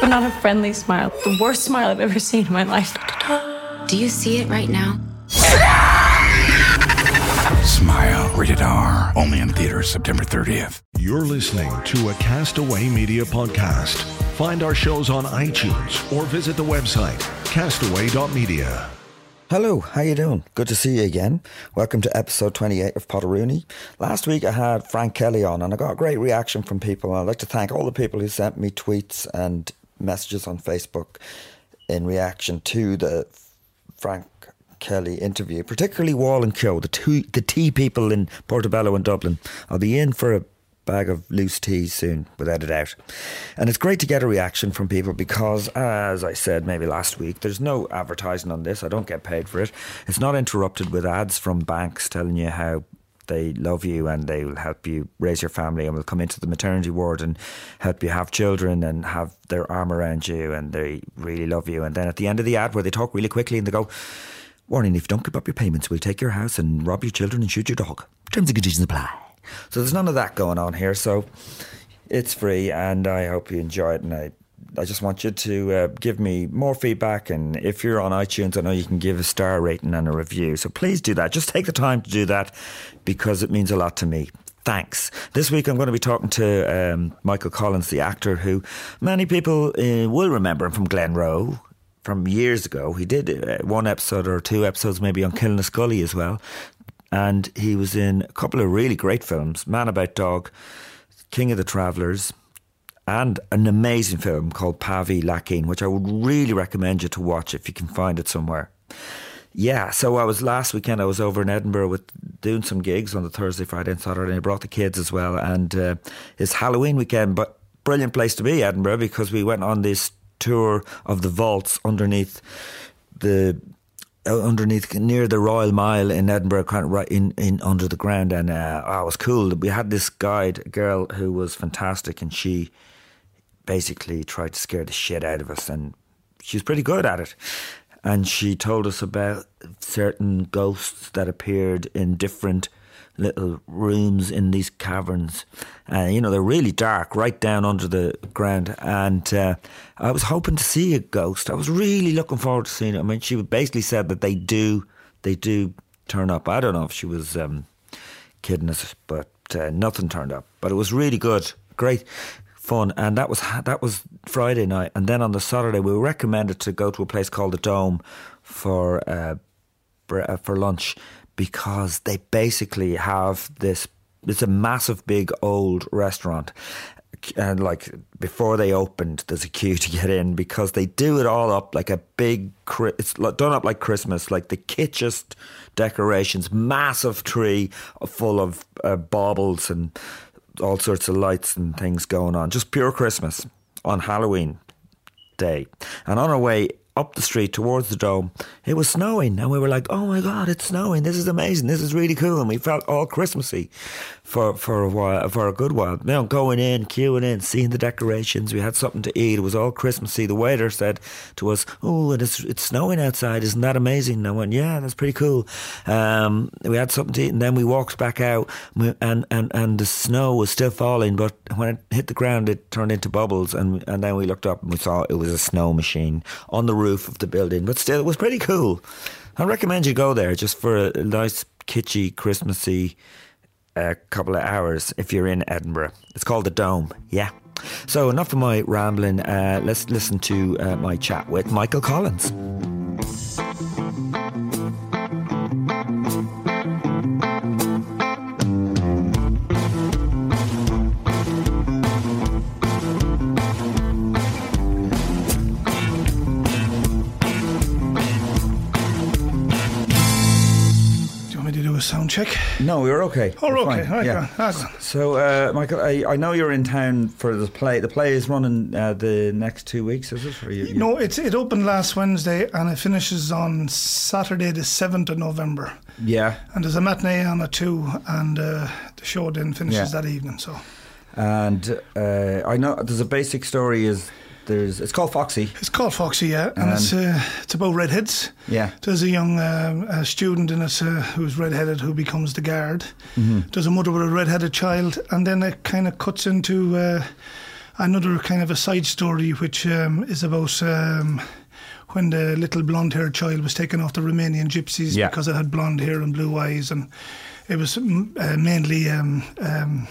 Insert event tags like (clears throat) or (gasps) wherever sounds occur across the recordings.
But not a friendly smile. The worst smile I've ever seen in my life. Do you see it right now? Smile. Rated R. Only in theaters September 30th. You're listening to a Castaway Media podcast. Find our shows on iTunes or visit the website castaway.media. Hello, how you doing? Good to see you again. Welcome to episode 28 of Potteroony. Last week I had Frank Kelly on and I got a great reaction from people. I'd like to thank all the people who sent me tweets and messages on Facebook in reaction to the Frank Kelly interview, particularly Wall and Keogh, the two the tea people in Portobello and Dublin. I'll be in for a bag of loose tea soon, without a doubt. And it's great to get a reaction from people because, as I said maybe last week, there's no advertising on this. I don't get paid for it. It's not interrupted with ads from banks telling you how they love you and they will help you raise your family and will come into the maternity ward and help you have children and have their arm around you and they really love you. And then at the end of the ad, where they talk really quickly and they go, Warning, if you don't keep up your payments, we'll take your house and rob your children and shoot your dog. Terms and conditions apply. So there's none of that going on here. So it's free and I hope you enjoy it. And I, I just want you to uh, give me more feedback. And if you're on iTunes, I know you can give a star rating and a review. So please do that. Just take the time to do that because it means a lot to me. Thanks. This week I'm going to be talking to um, Michael Collins, the actor who many people uh, will remember him from Glenroe from years ago. He did uh, one episode or two episodes maybe on Killinascully as well. And he was in a couple of really great films Man About Dog, King of the Travellers, and an amazing film called Pavee Lackeen, which I would really recommend you to watch if you can find it somewhere. Yeah, so I was last weekend. I was over in Edinburgh with doing some gigs on the Thursday, Friday, and Saturday. And I brought the kids as well, and uh, it's Halloween weekend. But brilliant place to be, Edinburgh, because we went on this tour of the vaults underneath the uh, underneath near the Royal Mile in Edinburgh, kind of right in, in under the ground, and uh, oh, it was cool. We had this guide, a girl who was fantastic, and she basically tried to scare the shit out of us, and she was pretty good at it. And she told us about certain ghosts that appeared in different little rooms in these caverns. Uh, you know, they're really dark, right down under the ground. And uh, I was hoping to see a ghost. I was really looking forward to seeing it. I mean, she basically said that they do, they do turn up. I don't know if she was um, kidding us, but uh, nothing turned up. But it was really good, great fun, and that was that was Friday night. And then on the Saturday, we were recommended to go to a place called the Dome for uh, for lunch because they basically have this. It's a massive, big, old restaurant. And like before they opened, there's a queue to get in because they do it all up like a big. It's done up like Christmas, like the kitschest decorations, massive tree full of uh, baubles and all sorts of lights and things going on. Just pure Christmas on Halloween day. And on our way up the street towards the dome, it was snowing, and we were like, "Oh my god, it's snowing! This is amazing! This is really cool!" And we felt all Christmassy for for a while, for a good while. Know, going in, queuing in, seeing the decorations. We had something to eat. It was all Christmassy. The waiter said to us, "Oh, it's it's snowing outside. Isn't that amazing?" And I went, "Yeah, that's pretty cool." Um, we had something to eat, and then we walked back out, and and and the snow was still falling, but when it hit the ground, it turned into bubbles, and and then we looked up and we saw it was a snow machine on the roof of the building. But still, it was pretty cool. I recommend you go there just for a nice, kitschy, Christmassy uh, couple of hours if you're in Edinburgh. It's called the Dome. Yeah. So enough of my rambling. Uh, let's listen to uh, my chat with Michael Collins. Sound check? No, we were okay. Oh, we're okay. fine. yeah. So, uh, Michael, I, I, know you're in town for the play. The play is running uh, the next two weeks, is it? You, you... No, it's it opened last Wednesday and it finishes on Saturday, the seventh of November. Yeah. And there's a matinee on at two, and uh, the show then finishes yeah. that evening. So. And uh, I know there's a basic story is there's it's called Foxy. It's called Foxy, yeah, and, and it's uh, it's about redheads. Yeah, there's a young uh, student in it uh, who's redheaded who becomes the guard. Mm-hmm. There's a mother with a redheaded child, and then it kind of cuts into uh, another kind of a side story, which um, is about. Um, when the little blonde haired child was taken off the Romanian gypsies yeah. because it had blonde hair and blue eyes, and it was mm, uh, mainly um, um,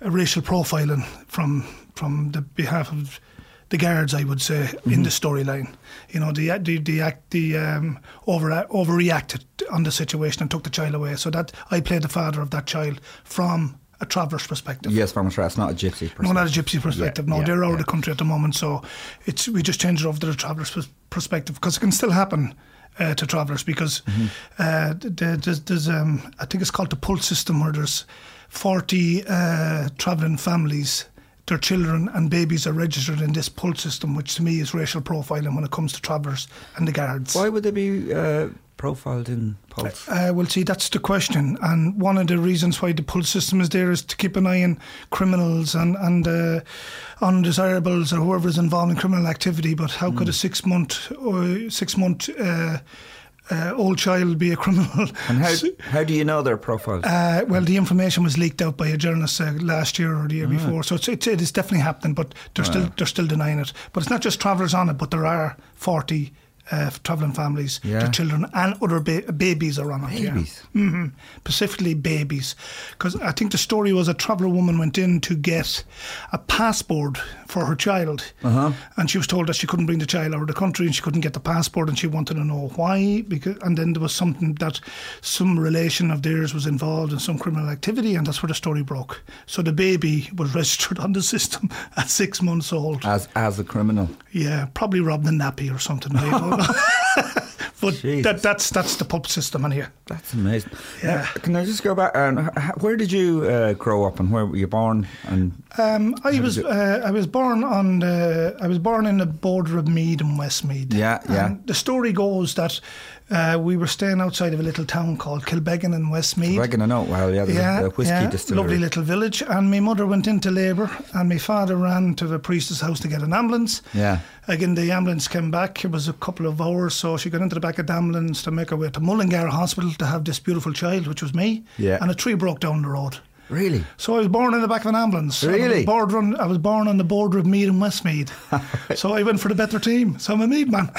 racial profiling from from the behalf of the guards, I would say, mm-hmm. in the storyline. You know, the the the, act, the um, over overreacted on the situation and took the child away. So that I played the father of that child from a traveller's perspective. Yes, from a traveller's, not a gypsy perspective. No, not a gypsy perspective. Yeah, no, yeah, they're out yeah. of the country at the moment, so it's we just changed it over to the traveller's perspective because it can still happen. Uh, to travellers because mm-hmm. uh, there's, there's um, I think it's called the pulse system where there's 40 uh, travelling families their children and babies are registered in this pulse system, which to me is racial profiling when it comes to travellers and the guards. Why would they be uh, profiled in pulse? Uh, well, see, that's the question. And one of the reasons why the pulse system is there is to keep an eye on criminals and, and uh, undesirables or whoever is involved in criminal activity. But how mm. could a hmm. six month or six month uh, old child be a criminal. And how, (laughs) how do you know their profiles? Uh, well, the information was leaked out by a journalist uh, last year or the year before, so it's, it's, it is definitely happening. But they're still they're still denying it. But it's not just travellers on it, but there are forty uh, travelling families, yeah. their children, and other ba- babies are on it. Babies, yeah. mm-hmm. specifically babies, because I think the story was a traveller woman went in to get a passport for her child, uh-huh. and she was told that she couldn't bring the child out of the country, and she couldn't get the passport, and she wanted to know why. Because and then there was something that some relation of theirs was involved in some criminal activity, and that's where the story broke. So the baby was (laughs) registered on the system (laughs) at six months old as as a criminal. Yeah, probably robbed the nappy or something. (laughs) but that, that's that's the pub system in here. That's amazing. Yeah. Now, can I just go back? And where did you uh, grow up, and where were you born? And um, I was uh, I was born on the I was born in the border of Meath and Westmeath. Yeah, yeah. And the story goes that uh, we were staying outside of a little town called Kilbeggan in Westmeath. Kilbeggan, I know. Well, yeah, yeah, a whiskey yeah, distillery. Lovely little village. And my mother went into labour, and my father ran to the priest's house to get an ambulance. Yeah. Again, the ambulance came back. It was a couple of hours, so she got into the back of the ambulance to make her way to Mullingar Hospital to have this beautiful child, which was me. Yeah. And a tree broke down the road. Really? So I was born in the back of an ambulance. Really? I was, on, I was born on the border of Meath and Westmeath. (laughs) so I went for the better team. So I'm a Meath man. (laughs)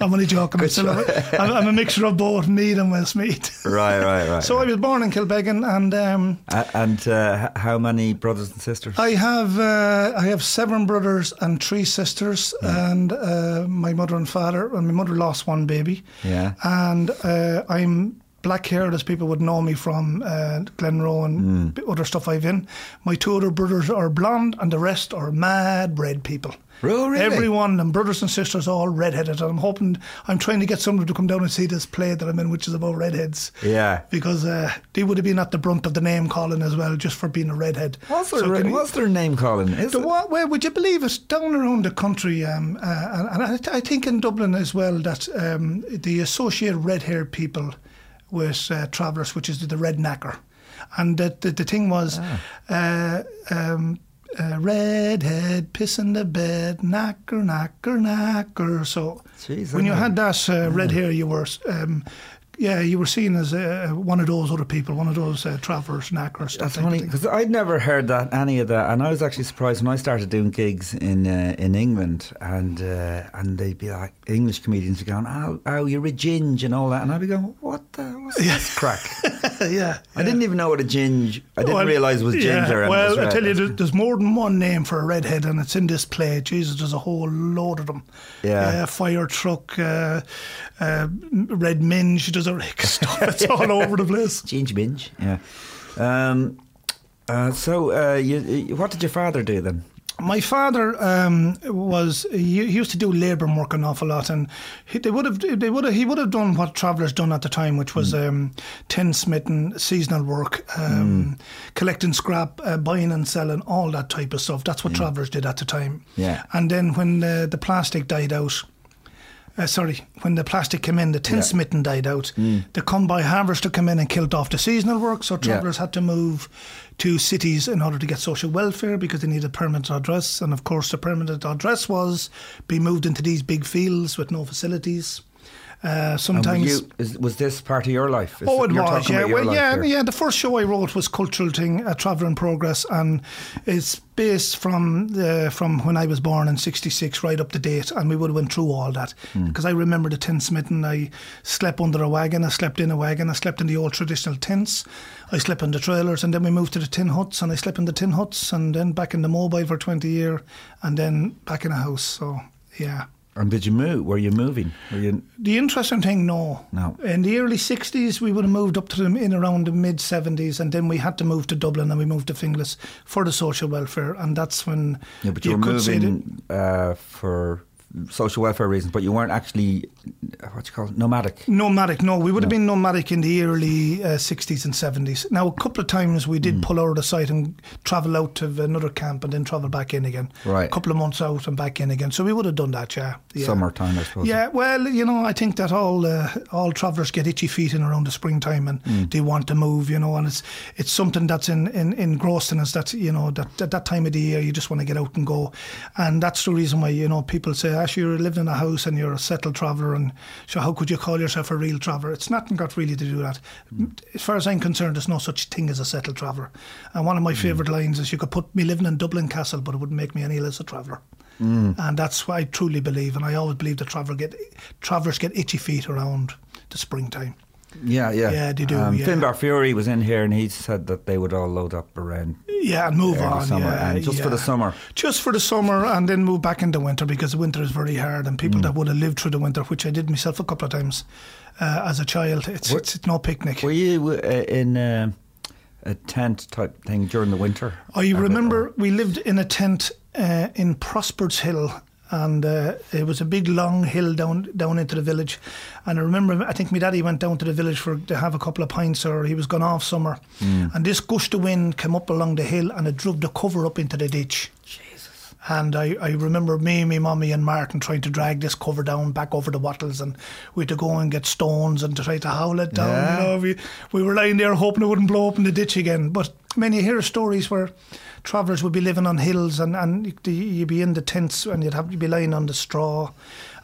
I'm only joking. I'm, still a, I'm, I'm, a mixture of both Meath and Westmeath. right, right, right. (laughs) So right. I was born in Kilbeggan, and um, uh, and uh, how many brothers and sisters? I have uh, I have seven brothers and three sisters, yeah. and uh, my mother and father. And my mother lost one baby. Yeah. And uh, I'm black haired, as people would know me from uh, Glenroe and Mm. other stuff I've in. My two other brothers are blonde, and the rest are mad red people. Oh, really? Everyone and brothers and sisters all redheaded. And I'm hoping, I'm trying to get someone to come down and see this play that I'm in, which is about redheads. Yeah. Because uh, they would have been at the brunt of the name calling as well, just for being a redhead. What's their, So what's their name calling? Is the what? Well, would you believe it? Down around the country, um, uh, and, and I, I think in Dublin as well, that um, they associate red-haired people with uh, travellers, which is the red knacker. And the, the, the thing was, uh, um, uh, redhead, piss in the bed, knacker, knacker, knacker. So Jeez, when you had that uh, red hair, you were. Um, yeah, you were seen as uh, one of those other people, one of those uh, travellers, knackers. that That's funny because I'd never heard that any of that, and I was actually surprised when I started doing gigs in uh, in England, and uh, and they'd be like English comedians be going, "Oh, oh, you're a ginge" and all that, and I'd be going, "What the what's this crack?" (laughs) yeah, I didn't even know what a ginge. I didn't Well, realise it was ginger. it well, I tell you, there- there's more than one name for a redhead, and it's in this play. Jesus, there's a whole load of them. Yeah. Fire truck, uh, uh, red minge. Rick stuff. It's all over the place. (laughs) Ginge binge, yeah. Um, uh, so, uh, you, you- what did your father do then? My father um, was he, he used to do labour work an awful lot, and he, they would have they would have he would have done what travellers done at the time, which was um, tin smitten, seasonal work, um, collecting scrap, uh, buying and selling, all that type of stuff. That's what travellers did at the time. Yeah. And then when uh, the plastic died out, uh, sorry, when the plastic came in, the tin smitten died out. The come by harvester come in and killed off the seasonal work, so travellers had to move to cities in order to get social welfare because they needed a permanent address. And of course, the permanent address was be moved into these big fields with no facilities. Uh, sometimes. you, is, was this part of your life? Is Oh, it you're was, yeah. Well, yeah, here. yeah. The first show I wrote was Cultural Thing, a Traveller in Progress, and it's based from the, from when I was born in '66 right up to date, and we would have went through all that Hmm. because I remember the tin smitten. I slept under a wagon, I slept in a wagon, I slept in the old traditional tents, I slept in the trailers, and then we moved to the tin huts, and I slept in the tin huts, and then back in the mobile for 20 year, and then back in a house. So yeah. And did you move? Were you moving? Were you? The interesting thing, no. No. In the early 60s, we would have moved up to them in around the mid 70s, and then we had to move to Dublin and we moved to Finglas for the social welfare. And that's when Yeah, but you, were could say that- moving uh, for social welfare reasons, but you weren't actually what you call it, nomadic. Nomadic, no. We would have been nomadic in the early uh, 60s and 70s. Now, a couple of times we did pull out of the site and travel out to another camp and then travel back in again. Right. A couple of months out and back in again. So we would have done that, yeah. yeah. Summertime, I suppose. Yeah, well, you know, I think that all uh, all travellers get itchy feet in around the springtime and Mm. they want to move, you know, and it's it's something that's in, in, engrossed in us that, you know, that at that time of the year you just want to get out and go. And that's the reason why, you know, people say, Ash, you're living in a house and you're a settled traveller and so how could you call yourself a real traveller? It's nothing got really to do with that. As far as I'm concerned, there's no such thing as a settled traveller. And one of my hmm. favourite lines is you could put me living in Dublin Castle, but it wouldn't make me any less a traveller. Hmm. And that's what I truly believe, and I always believe that traveller get travellers get itchy feet around the springtime. Yeah, yeah, Yeah, they do, Um, yeah. Finbar Furey was in here, and he said that they would all load up around Yeah, and move on. summer, yeah, and just for the summer. Just for the summer, and then move back into winter because the winter is very hard, and Mm. people that would have lived through the winter, which I did myself a couple of times uh, as a child, it's, Were- it's, it's no picnic. Were you uh, in uh, a tent type thing during the winter? I remember we lived in a tent uh, in Prosper's Hill, and uh, it was a big long hill down down into the village. And I remember, I think my daddy went down to the village for to have a couple of pints, or he was gone off somewhere. And this gust of wind came up along the hill, and it drove the cover up into the ditch. Jesus. And I, I remember me, my mummy, and Martin trying to drag this cover down back over the wattles, and we had to go and get stones and to try to howl it down. Yeah. You know, we, we were lying there hoping it wouldn't blow up in the ditch again. But I mean, you hear stories where travellers would be living on hills, and, and you'd- be in the tents, and you'd have you'd be lying on the straw.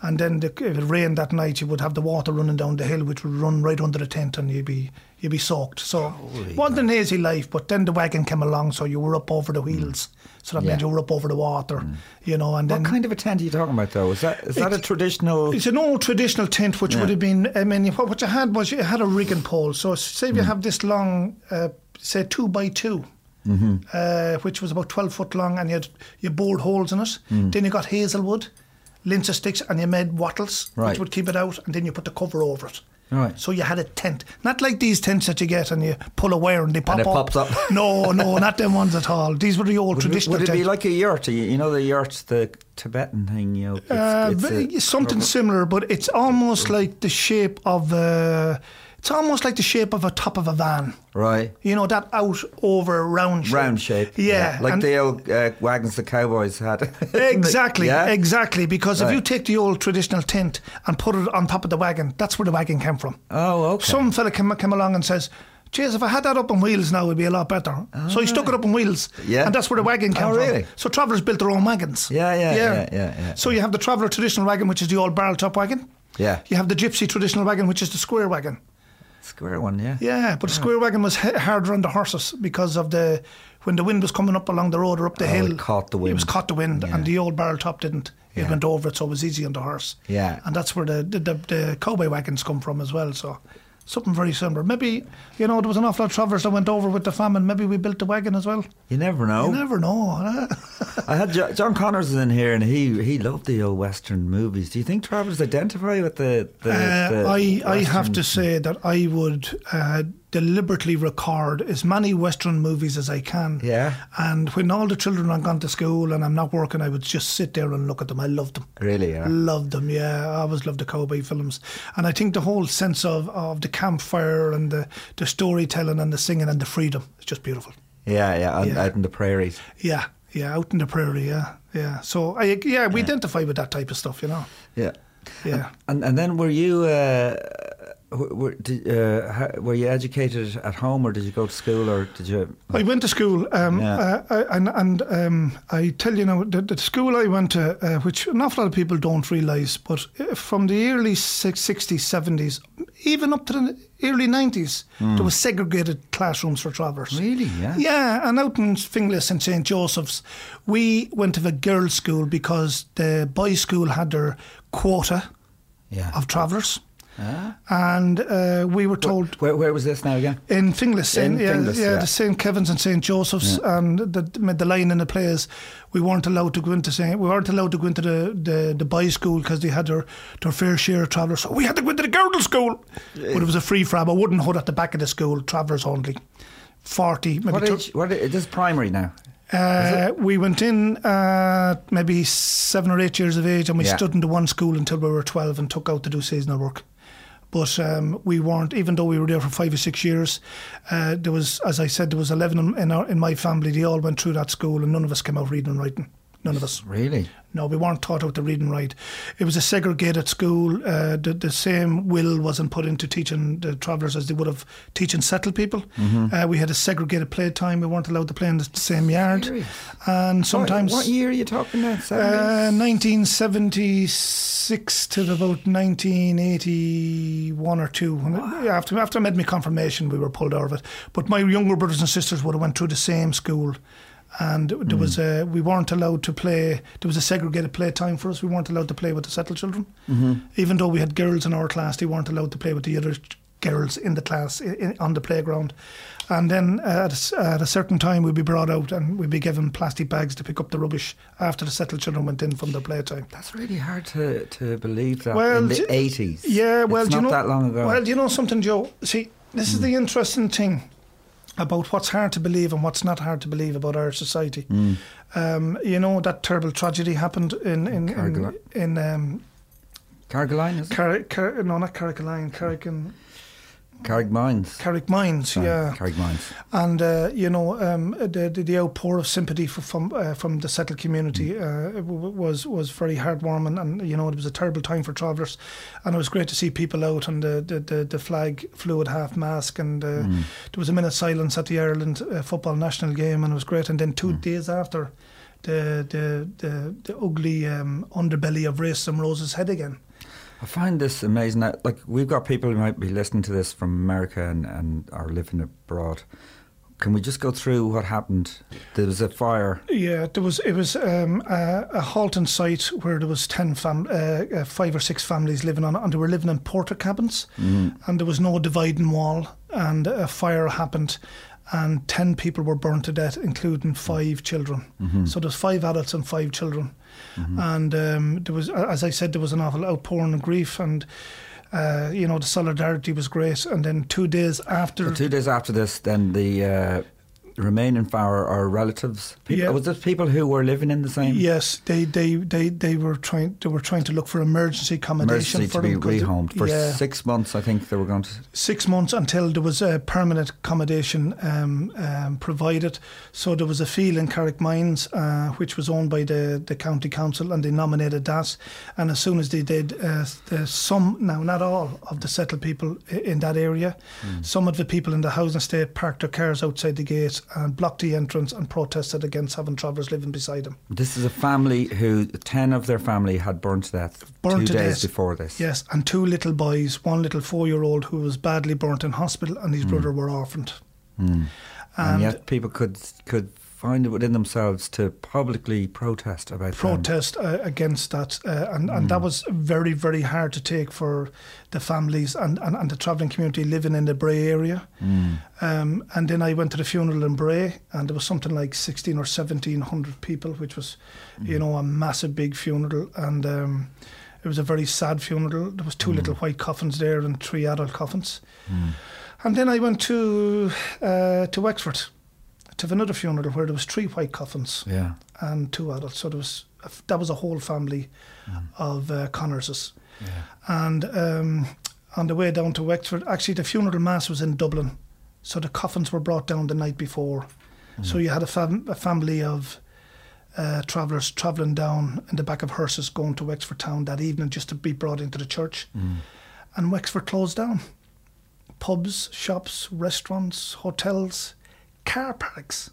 And then the, if it rained that night, you would have the water running down the hill, which would run right under the tent, and you'd be you'd be soaked. So it wasn't an easy life. But then the wagon came along, so you were up over the mm. wheels. So that Yeah. meant you were up over the water, mm. you know. And What then kind of a tent are you talking about, though? Is that is that a traditional? it's an old traditional tent, which Yeah. would have been. I mean, what, what you had was you had a rigging pole. So say if you mm. have this long, uh, say two by 2 uh, which was about twelve foot long, and you had you bored holes in it. Then you got hazelwood, linser sticks, and you made wattles, Right. which would keep it out, and then you put the cover over it. Right. So you had a tent, not like these tents that you get and you pull a wire and they pop it up. pops up. (laughs) no, no, not them ones at all. These were the old Would, it, traditional. would it be like a yurt? You, know the yurt, the Tibetan thing. You know, it's, Uh, it's a- something similar, but it's almost like the shape of a. It's almost like the shape of a top of a van. right. You know that out over round shape. Round shape, Yeah, like and- the old uh, wagons the cowboys had. (laughs) Exactly, yeah? exactly. Because if you take the old traditional tent and put it on top of the wagon, that's where the wagon came from. Oh, okay. Some fella came, came along and says, Jeez, if I had that up on wheels now, it'd be a lot better. so he stuck it up on wheels. Yeah. And that's where the wagon came Oh, from. So travellers built their own wagons. Yeah, yeah, yeah, yeah, yeah. So you have the traveller traditional wagon, which is the old barrel top wagon. Yeah. You have the gypsy traditional wagon, which is the square wagon. Square one, yeah. Yeah, but the square wagon was h- harder on the horses because of the when the wind was coming up along the road or up the Oh, hill. it caught the It was caught the wind, Yeah. and the old barrel top didn't. It Yeah. went over it, so it was easy on the horse. Yeah. and that's where the the, the the cowboy wagons come from as well. So something very similar. Maybe you know there was an awful lot of travellers that went over with the famine. Maybe we built the wagon as well. You never know. You never know. (laughs) I had jo- John Connors was in here, and he he loved the old Western movies. Do you think travellers identify with the? the, Uh, the I, I have to say that I would uh, deliberately record as many Western movies as I can. Yeah. And when all the children are gone to school and I'm not working, I would just sit there and look at them. I loved them. Really, yeah. Loved them, yeah. I always loved the cowboy films. And I think the whole sense of, of the campfire and the, the storytelling and the singing and the freedom is just beautiful. Yeah, yeah, out, Yeah. out in the prairies. Yeah, yeah, out in the prairie, yeah, yeah. So, I, yeah, we identify with that type of stuff, you know. Yeah, Yeah. And and then were you uh, were, were, did, uh, were you educated at home or did you go to school or did you? I went to school, um, Yeah. uh, I- and, and um, I tell you now, the, the school I went to, uh, which an awful lot of people don't realise, but uh, from the early six- 60s, 70s, even up to the early 90s, there was segregated classrooms for travellers. Really? Yeah. Yeah, and out in Finglas and St Joseph's, we went to the girls' school because the boys' school had their quota Yeah. of travellers. And uh, we were told Where, where was this now again? in Finglas, In yeah, Finglas, yeah, yeah. the St Kevin's and St Joseph's, and the, the line in the players, we weren't allowed to go into Saint, we weren't allowed to go into the the, the boys' school because they had their, their fair share of travellers. So we had to go into the girls' school, but it was a free for a wooden hut at the back of the school, travellers only, forty maybe. What age? What age, this is primary now. uh, we went in uh, maybe seven or eight years of age, and we Yeah. stood into one school until we were twelve and took out to do seasonal work. But um, we weren't, even though we were there for five or six years. Uh, there was, as I said, there was eleven in, in, our, in my family. They all went through that school, and none of us came out reading and writing. None of us. Really? No, we weren't taught how to read and write. It was a segregated school. Uh, the, the same will wasn't put into teaching the travellers as they would have teaching settled people. Mm-hmm. Uh, we had a segregated playtime. We weren't allowed to play in the same yard. Serious? And sometimes. What, what year are you talking now? Uh, 1976 to about 1981 or two. Yeah, After after I made my confirmation, we were pulled out of it. But my younger brothers and sisters would have went through the same school, and there was mm. a, we weren't allowed to play. There was a segregated play time for us. We weren't allowed to play with the settled children, mm-hmm. even though we had girls in our class. They weren't allowed to play with the other girls in the class i i on the playground. And then at, a at a certain time, we'd be brought out and we'd be given plastic bags to pick up the rubbish after the settled children went in from their playtime. That's really hard to, to believe that Well, in the eighties. Yeah, well, it's do you know that long ago. Well, do you know something, Joe? See, this is the interesting thing about what's hard to believe and what's not hard to believe about our society. Mm. Um, you know that terrible tragedy happened in in in, in um, Carrigaline is it? Car- Car- no, not Carrigaline, Carrigan, Carrig Mines. Carrick Mines, Sorry, yeah. Carrig Mines. And uh, you know, um, the, the the outpour of sympathy for, from uh, from the settled community uh, w- w- was was very heartwarming, and you know, it was a terrible time for travellers, and it was great to see people out, and the the, the, the flag flew at half mast, and uh, there was a minute silence at the Ireland uh, football national game, and it was great. And then two days after, the the the, the ugly um, underbelly of racism rose its head again. I find this amazing. Like we've got people who might be listening to this from America and, and are living abroad. Can we just go through what happened? There was a fire. Yeah, there was it was um, a, a halting site where there was ten fam- uh, uh, five or six families living on it, and they were living in Portakabins, and there was no dividing wall, and a fire happened, and ten people were burnt to death, including five children. So there's five adults and five children, and um, there was, as I said, there was an awful outpouring of grief and. Uh, you know, the solidarity was great. And then two days after. So two days after this, then the uh, remaining four are relatives. People, Yeah. Was it people who were living in the same? Yes, they, they, they, they were trying they were trying to look for emergency accommodation Emergency for to be them they- rehomed for yeah. six months. I think they were going to. six months until there was a permanent accommodation um, um, provided. So there was a field in Carrick Mines, uh, which was owned by the, the county council, and they nominated that. And as soon as they did, uh, the, some now not all of the settled people in that area, some of the people in the housing estate parked their cars outside the and blocked the entrance and protested against having travellers living beside them. This is a family who ten of their family had burned to death Burnt two days death. before this. Yes, and two little boys, one little four-year-old who was badly burnt in hospital, and his hmm. brother were orphaned. Hmm. And, And- yet people could could find it within themselves to publicly protest about protest uh, against that, uh, and and that was very very hard to take for the families and, and, and the travelling community living in the Bray area. Um, and then I went to the funeral in Bray, and there was something like sixteen or seventeen hundred people, which was, you know, a massive big funeral, and um, it was a very sad funeral. There was two little white coffins there and three adult coffins. And then I went to uh, to Wexford to another funeral where there was three white coffins Yeah. and two adults. So there was a that was a whole family of uh, Connorses. And um, on the way down to Wexford, actually the funeral mass was in Dublin, so the coffins were brought down the night before. So you had a, fam- a family of uh, travellers travelling down in the back of hearses going to Wexford town that evening just to be brought into the church. And Wexford closed down. Pubs, shops, restaurants, hotels, car parks.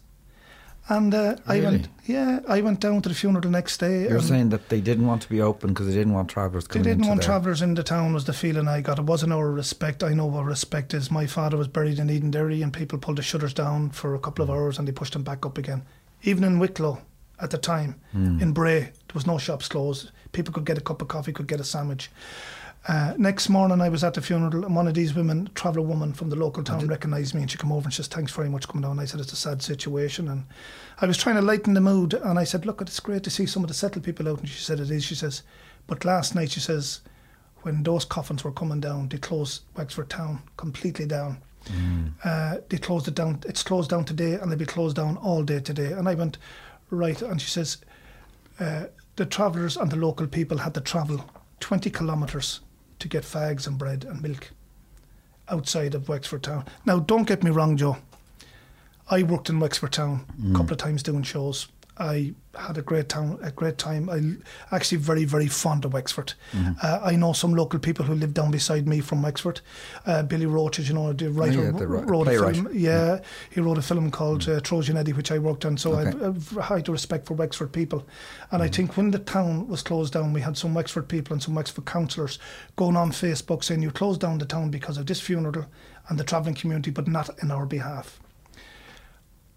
And uh, I went, yeah, I went down to the funeral the next day. You're saying that they didn't want to be open because they didn't want travellers they coming didn't into want travellers in the town was the feeling I got. It wasn't our respect. I know what respect is. My father was buried in Edenderry and people pulled the shutters down for a couple of hours and they pushed them back up again. Even in Wicklow at the time, in Bray, there was no shops closed. People could get a cup of coffee, could get a sandwich. Uh, next morning, I was at the funeral, and one of these women, traveller woman from the local town, recognised me, and she came over and she says, "Thanks very much for coming down." I said, "It's a sad situation," and I was trying to lighten the mood, and I said, "Look, it's great to see some of the settled people out." And she said, "It is." She says, "But last night," she says, "when those coffins were coming down, they closed Wexford town completely down." Uh, they closed it down. It's closed down today, and it'll be closed down all day today. And I went, right. And she says, uh, the travellers and the local people had to travel 20 kilometres to get fags and bread and milk outside of Wexford town. Now, don't get me wrong, Joe. I worked in Wexford town a mm. couple of times doing shows. I had a great town, a great time. I actually very, very fond of Wexford. Uh, I know some local people who live down beside me from Wexford. Uh, Billy Roche, as you know, the writer, yeah, the wrote a film. Yeah, he wrote a film called uh, Trojan Eddie, which I worked on. So Okay. I've, I've high respect for Wexford people. And I think when the town was closed down, we had some Wexford people and some Wexford councillors going on Facebook saying you closed down the town because of this funeral and the travelling community, but not in our behalf.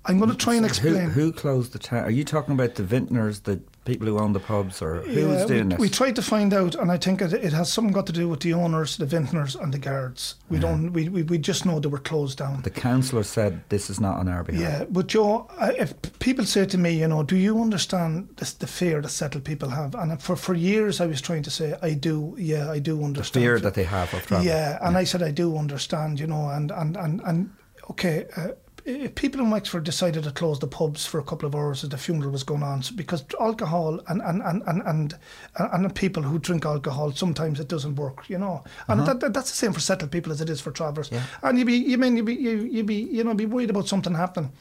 I'm going to try and explain. who closed the town? Are you talking about the vintners, the people who own the pubs, or who was Yeah, doing we, this? we tried to find out, and I think it, it has something got to do with the owners, the vintners, and the guards. We don't. We, we, we just know they were closed down. the councillor said this is not on our behalf. Yeah, but Joe, I- if people say to me, you know, do you understand this, the fear that settled people have? And for for years, I was trying to say, I do. Yeah, I do understand. The fear that they have of travel. Yeah, and I said I do understand, you know, and and and and okay. Uh, Eh, people in Wexford decided to close the pubs for a couple of hours as the funeral was going on, because alcohol and and, and, and, and and people who drink alcohol sometimes it doesn't work, you know, and uh-huh. that, that, that's the same for settled people as it is for travellers. Yeah. And you be you mean you be you, you be you know be worried about something happening,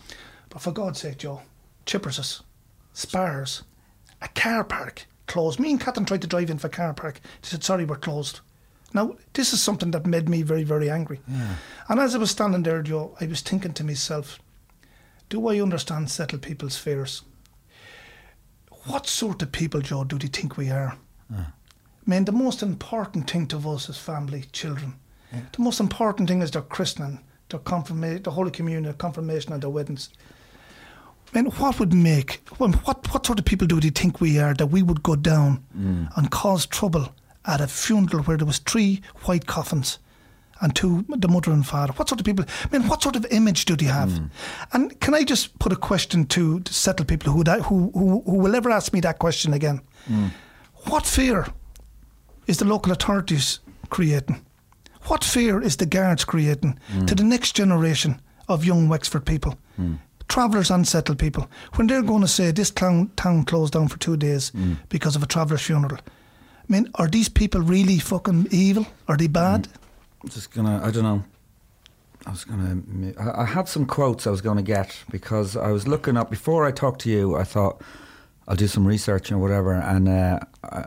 but for God's sake, Joe, Chipperses, Spars, a car park closed. Me and Catherine tried to drive in for car park. They said, sorry, we're closed. Now, this is something that made me very, very angry. And as I was standing there, Joe, I was thinking to myself, do I understand settled people's fears? What sort of people, Joe, do they think we are? I mean, the most important thing to us is family, children. The most important thing is their christening, their confirmation, the Holy Communion, confirmation, and their weddings. I mean, what would make what what sort of people do they think we are that we would go down mm. and cause trouble at a funeral where there was three white coffins and two the mother and father? What sort of people? I mean, what sort of image do they have? Hmm. And can I just put a question to the settled people who who, who who will ever ask me that question again? Hmm. What fear is the local authorities creating? What fear is the guards creating hmm. to the next generation of young Wexford people? Travellers, unsettled people. When they're going to say this town, town closed down for two days because of a traveller's funeral. I mean, are these people really fucking evil? Are they bad? I'm just gonna. I don't know. I was gonna. I I had some quotes I was gonna get because I was looking up before I talked to you. I thought I'll do some research and whatever, and uh, I,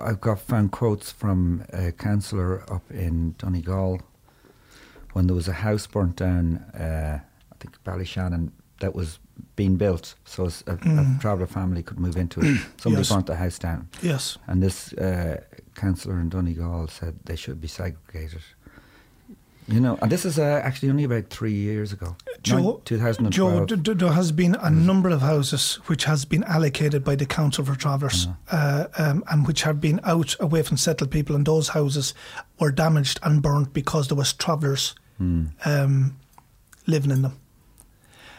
I've got found quotes from a councillor up in Donegal when there was a house burnt down. Uh, I think Ballyshannon that was being built, so a, Mm. a traveller family could move into it. (clears throat) Somebody Yes. burnt the house down. Yes. And this uh, councillor in Donegal said they should be segregated. You know, and this is uh, actually only about three years ago. Joe, 2012. Joe, d- d- there has been a number of houses which has been allocated by the council for travellers, uh, um, and which have been out away from settled people, and those houses were damaged and burnt because there was travellers Hmm. um, living in them.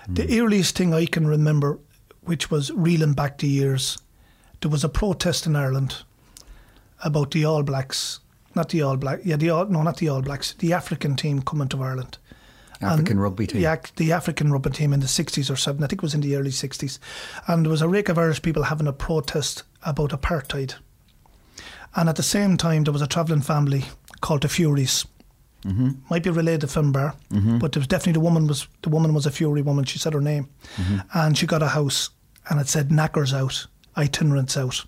The mm. earliest thing I can remember, which was reeling back the years, there was a protest in Ireland about the All Blacks, not the All Black, yeah, the All, no, not the All Blacks, the African team coming to Ireland. African rugby team. The, ac- the African rugby team in the 60s or 70s, I think it was in the early 60s. And there was a rake of Irish people having a protest about apartheid. And at the same time, there was a travelling family called the Fureys. Mm-hmm. Might be related to Finbar, but there was definitely the woman was the woman was a Furey woman. She said her name, Mm-hmm. and she got a house, and it said "Knackers out, itinerants out."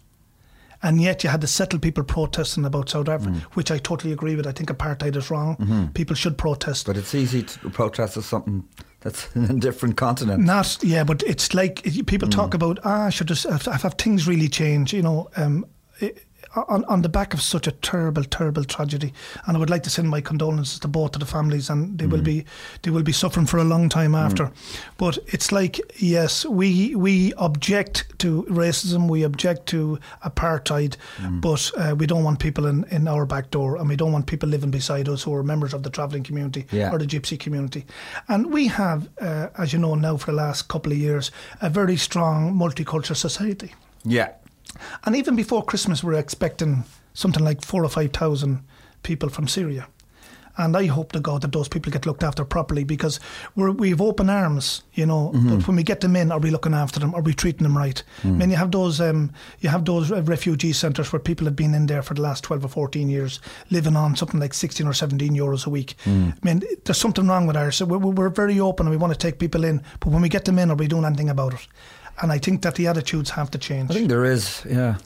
And yet you had the settled people protesting about South Africa, Mm. which I totally agree with. I think apartheid is wrong. People should protest. But it's easy to protest as something that's (laughs) in a different continent. Not yeah, but it's like it- people talk about ah, should just have, have things really change? You know, um, i on on the back of such a terrible, terrible tragedy, and I would like to send my condolences to both of the families, and they will be they will be suffering for a long time after. But it's like yes, we we object to racism, we object to apartheid, but uh, we don't want people in, in our back door, and we don't want people living beside us who are members of the travelling community Yeah. or the gypsy community. And we have, uh, as you know now, for the last couple of years, a very strong multicultural society. Yeah. And even before Christmas, we're expecting something like four or five thousand people from Syria. And I hope to God that those people get looked after properly because we're, we've open arms, you know. But mm-hmm. when we get them in, are we looking after them? Are we treating them right? I mm. mean, you have those, um, you have those refugee centres where people have been in there for the last twelve or fourteen years, living on something like sixteen or seventeen euros a week. Mm. I mean, there's something wrong with ours. So we're, we're very open and we want to take people in, but when we get them in, are we doing anything about it? And I think that the attitudes have to change. I think there is, yeah.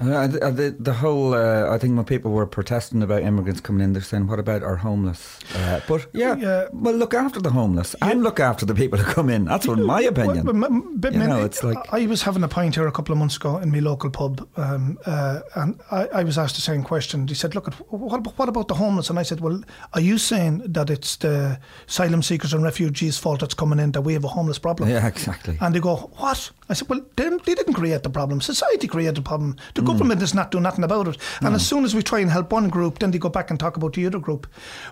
Uh, the, the, the whole, uh, I think when people were protesting about immigrants coming in, they're saying, what about our homeless? Uh, but yeah, Yeah. well, look after the homeless and look after the people who come in. That's what my opinion. Well, m- but You man, know, it's like- I was having a pint here a couple of months ago in my local pub, um, uh, and I, I was asked the same question. He said, "Look, what, about- what about the homeless?" And I said, "Well, are you saying that it's the asylum seekers and refugees' fault that's coming in that we have a homeless problem?" Yeah, exactly. And they go, "What?" I said, "Well, they, they didn't create the problem. Society created the problem. The government is not doing nothing about it. And as soon as we try and help one group, then they go back and talk about the other group.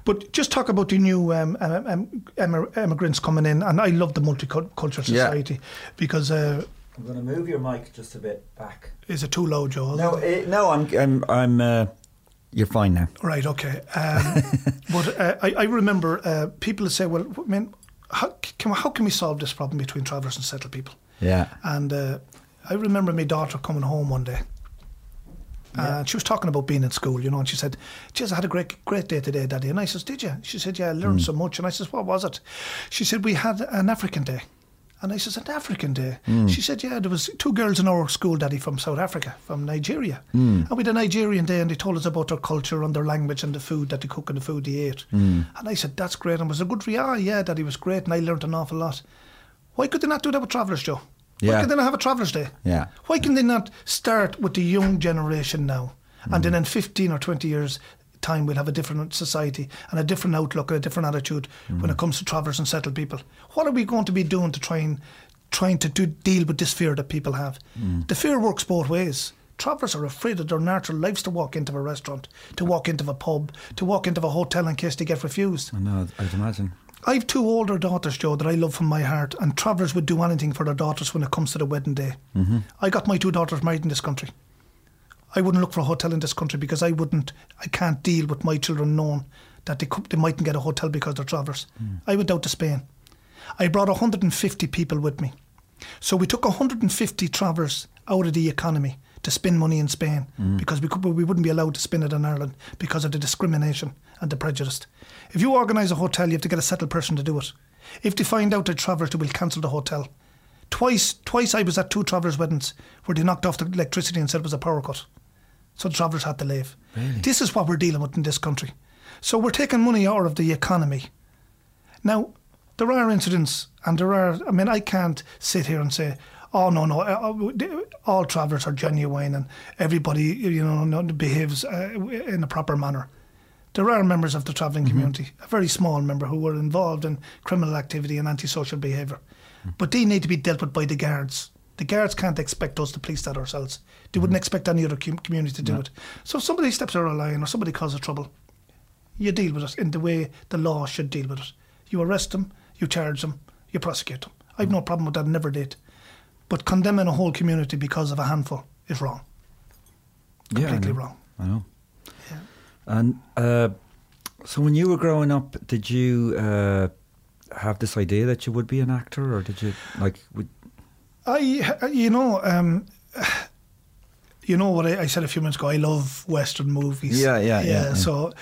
But just talk about the new um, um, um, emir- immigrants coming in. And I love the multicultural Yeah. society because uh, I'm going to move your mic just a bit back. is it too low, Joe? No, uh, no, I'm, I'm, I'm. Uh, you're fine now. Right, okay. Um, (laughs) but uh, I, I remember uh, people would say, well, I mean, how can, how can we solve this problem between travellers and settled people? Yeah. And uh, I remember my daughter coming home one day. Uh, and she was talking about being in school, you know, and she said, Jeez, I had a great great day today, Daddy. And I says, Did you? She said, Yeah, I learned hmm. so much. And I says, What was it? She said, We had an African day. And I says, An African day? Hmm. She said, Yeah, there was two girls in our school, Daddy, from South Africa, from Nigeria. Hmm. And we had a Nigerian day and they told us about their culture and their language and the food that they cook and the food they ate. And I said, That's great. And was a good for you? Ah, yeah, Daddy, was great. And I learned an awful lot. Why could they not do that with Travellers, Joe? Why Yeah. could they not have a Travellers Day? Yeah. Why can they not start with the young generation now? And then in mm. 15 or 20 years' time, we'll have a different society and a different outlook and a different attitude when it mm. comes to travellers and settled people. What are we going to be doing to try and trying to do, deal with this fear that people have? Mm. The fear works both ways. Travellers are afraid of their natural lives to walk into a restaurant, to walk into a pub, to walk into a hotel in case they get refused. I know, I'd imagine. I've two older daughters, Joe, that I love from my heart, and travellers would do anything for their daughters when it comes to the wedding day. Mm-hmm. I got my two daughters married in this country. I wouldn't look for a hotel in this country because I wouldn't, I can't deal with my children knowing that they, could, they mightn't get a hotel because they're travellers. I went out to Spain. I brought 150 people with me. So we took 150 travellers out of the economy to spend money in Spain mm. because we, could, we wouldn't be allowed to spend it in Ireland because of the discrimination and the prejudice. If you organise a hotel, you have to get a settled person to do it. If they find out travellers, they will cancel the hotel. Twice, twice I was at two travellers' weddings where they knocked off the electricity and said it was a power cut. So the travellers had to leave. This is what we're dealing with in this country. So we're taking money out of the economy. Now, there are incidents, and there are. I mean, I can't sit here and say, "Oh no, no, uh, uh, all travellers are genuine and everybody, you know, behaves uh, in a proper manner." There are members of the travelling community, a very small member, who were involved in criminal activity and antisocial behaviour, but they need to be dealt with by the guards. The guards can't expect us to police that ourselves. They wouldn't expect any other com- community to do it. So if somebody steps out of line or somebody causes trouble, you deal with it in the way the law should deal with it. You arrest them, you charge them, you prosecute them. I've no problem with that, never did. But condemning a whole community because of a handful is wrong. Yeah, I Completely wrong. I know. Yeah. And uh, so, when you were growing up, did you uh, have this idea that you would be an actor, or did you like? Would, I, you know, um, (sighs) you know what I, I said a few minutes ago. I love Western movies. Yeah, yeah, yeah, yeah. So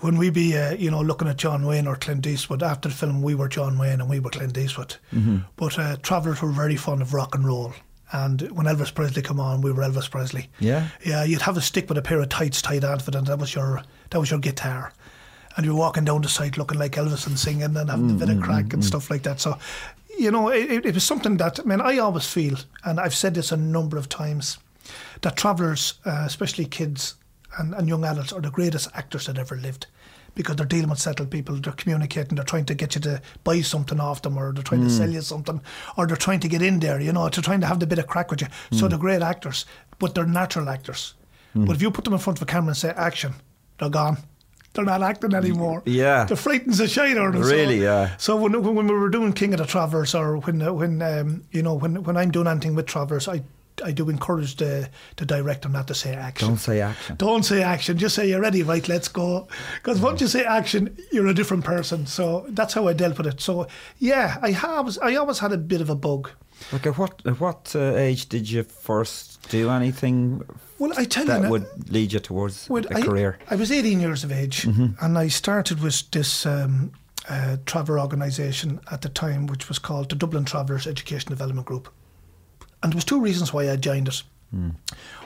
when we be, uh, you know, looking at John Wayne or Clint Eastwood after the film, we were John Wayne and we were Clint Eastwood. Mm-hmm. But uh, travellers were very fond of rock and roll. And when Elvis Presley come on, we were Elvis Presley. Yeah. Yeah, you'd have a stick with a pair of tights tied onto it, and that was your that was your guitar. And you were walking down the site looking like Elvis and singing and having a bit of crack and stuff like that. So, you know, it, it- it was something that I mean, I always feel, and I've said this a number of times, that travellers, uh, especially kids and, and young adults, are the greatest actors that ever lived. Because they're dealing with settled people, they're communicating, they're trying to get you to buy something off them, or they're trying to mm. sell you something, or they're trying to get in there, you know, they're trying to have the bit of crack with you. So mm. they're great actors, but they're natural actors. Mm. But if you put them in front of a camera and say action, they're gone. They're not acting anymore. Yeah. They're frightened the shite out of them. So- Really, yeah. So when, when we were doing King of the Travellers, or when when um, you know when when I'm doing anything with Travellers, I I do encourage the the director not to say action. don't say action. Don't say action. Just say you're ready, right? Let's go. Because once you say action, you're a different person. So that's how I dealt with it. So yeah, I have. I always had a bit of a bug. Like, at what at what uh, age did you first do anything Well, I tell you, that would lead you towards Well, a I, career? I was 18 years of age, and I started with this um, uh, traveller organisation at the time, which was called the Dublin Travellers Education Development Group. And there was two reasons why I joined it. Hmm.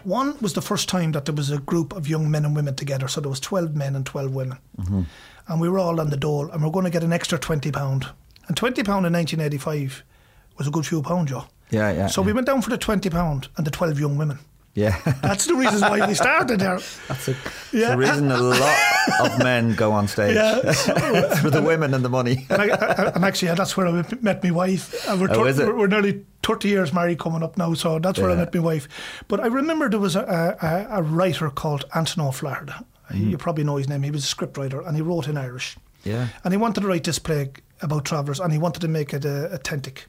One was the first time that there was a group of young men and women together, so there was 12 men and 12 women. Mm-hmm. And we were all on the dole, and we are going to get an extra £20. And £20 in 1985 was a good few pounds, Joe. Yeah, yeah, So yeah. we went down for the £20 and the 12 young women. Yeah, (laughs) That's the reasons why we started there. that's a, Yeah. the reason a lot of men go on (laughs) stage. Yeah. (laughs) for the women and the money. and, I, I, and actually, yeah, that's where I met my wife. Uh, we're, Oh, is it? we're, we're nearly 30 years married coming up now, so that's where I met my wife. But I remember there was a, a, a writer called Anton O'Flaherty. You probably know his name. He was a scriptwriter and he wrote in Irish. Yeah. And he wanted to write this play about travellers and he wanted to make it uh, authentic.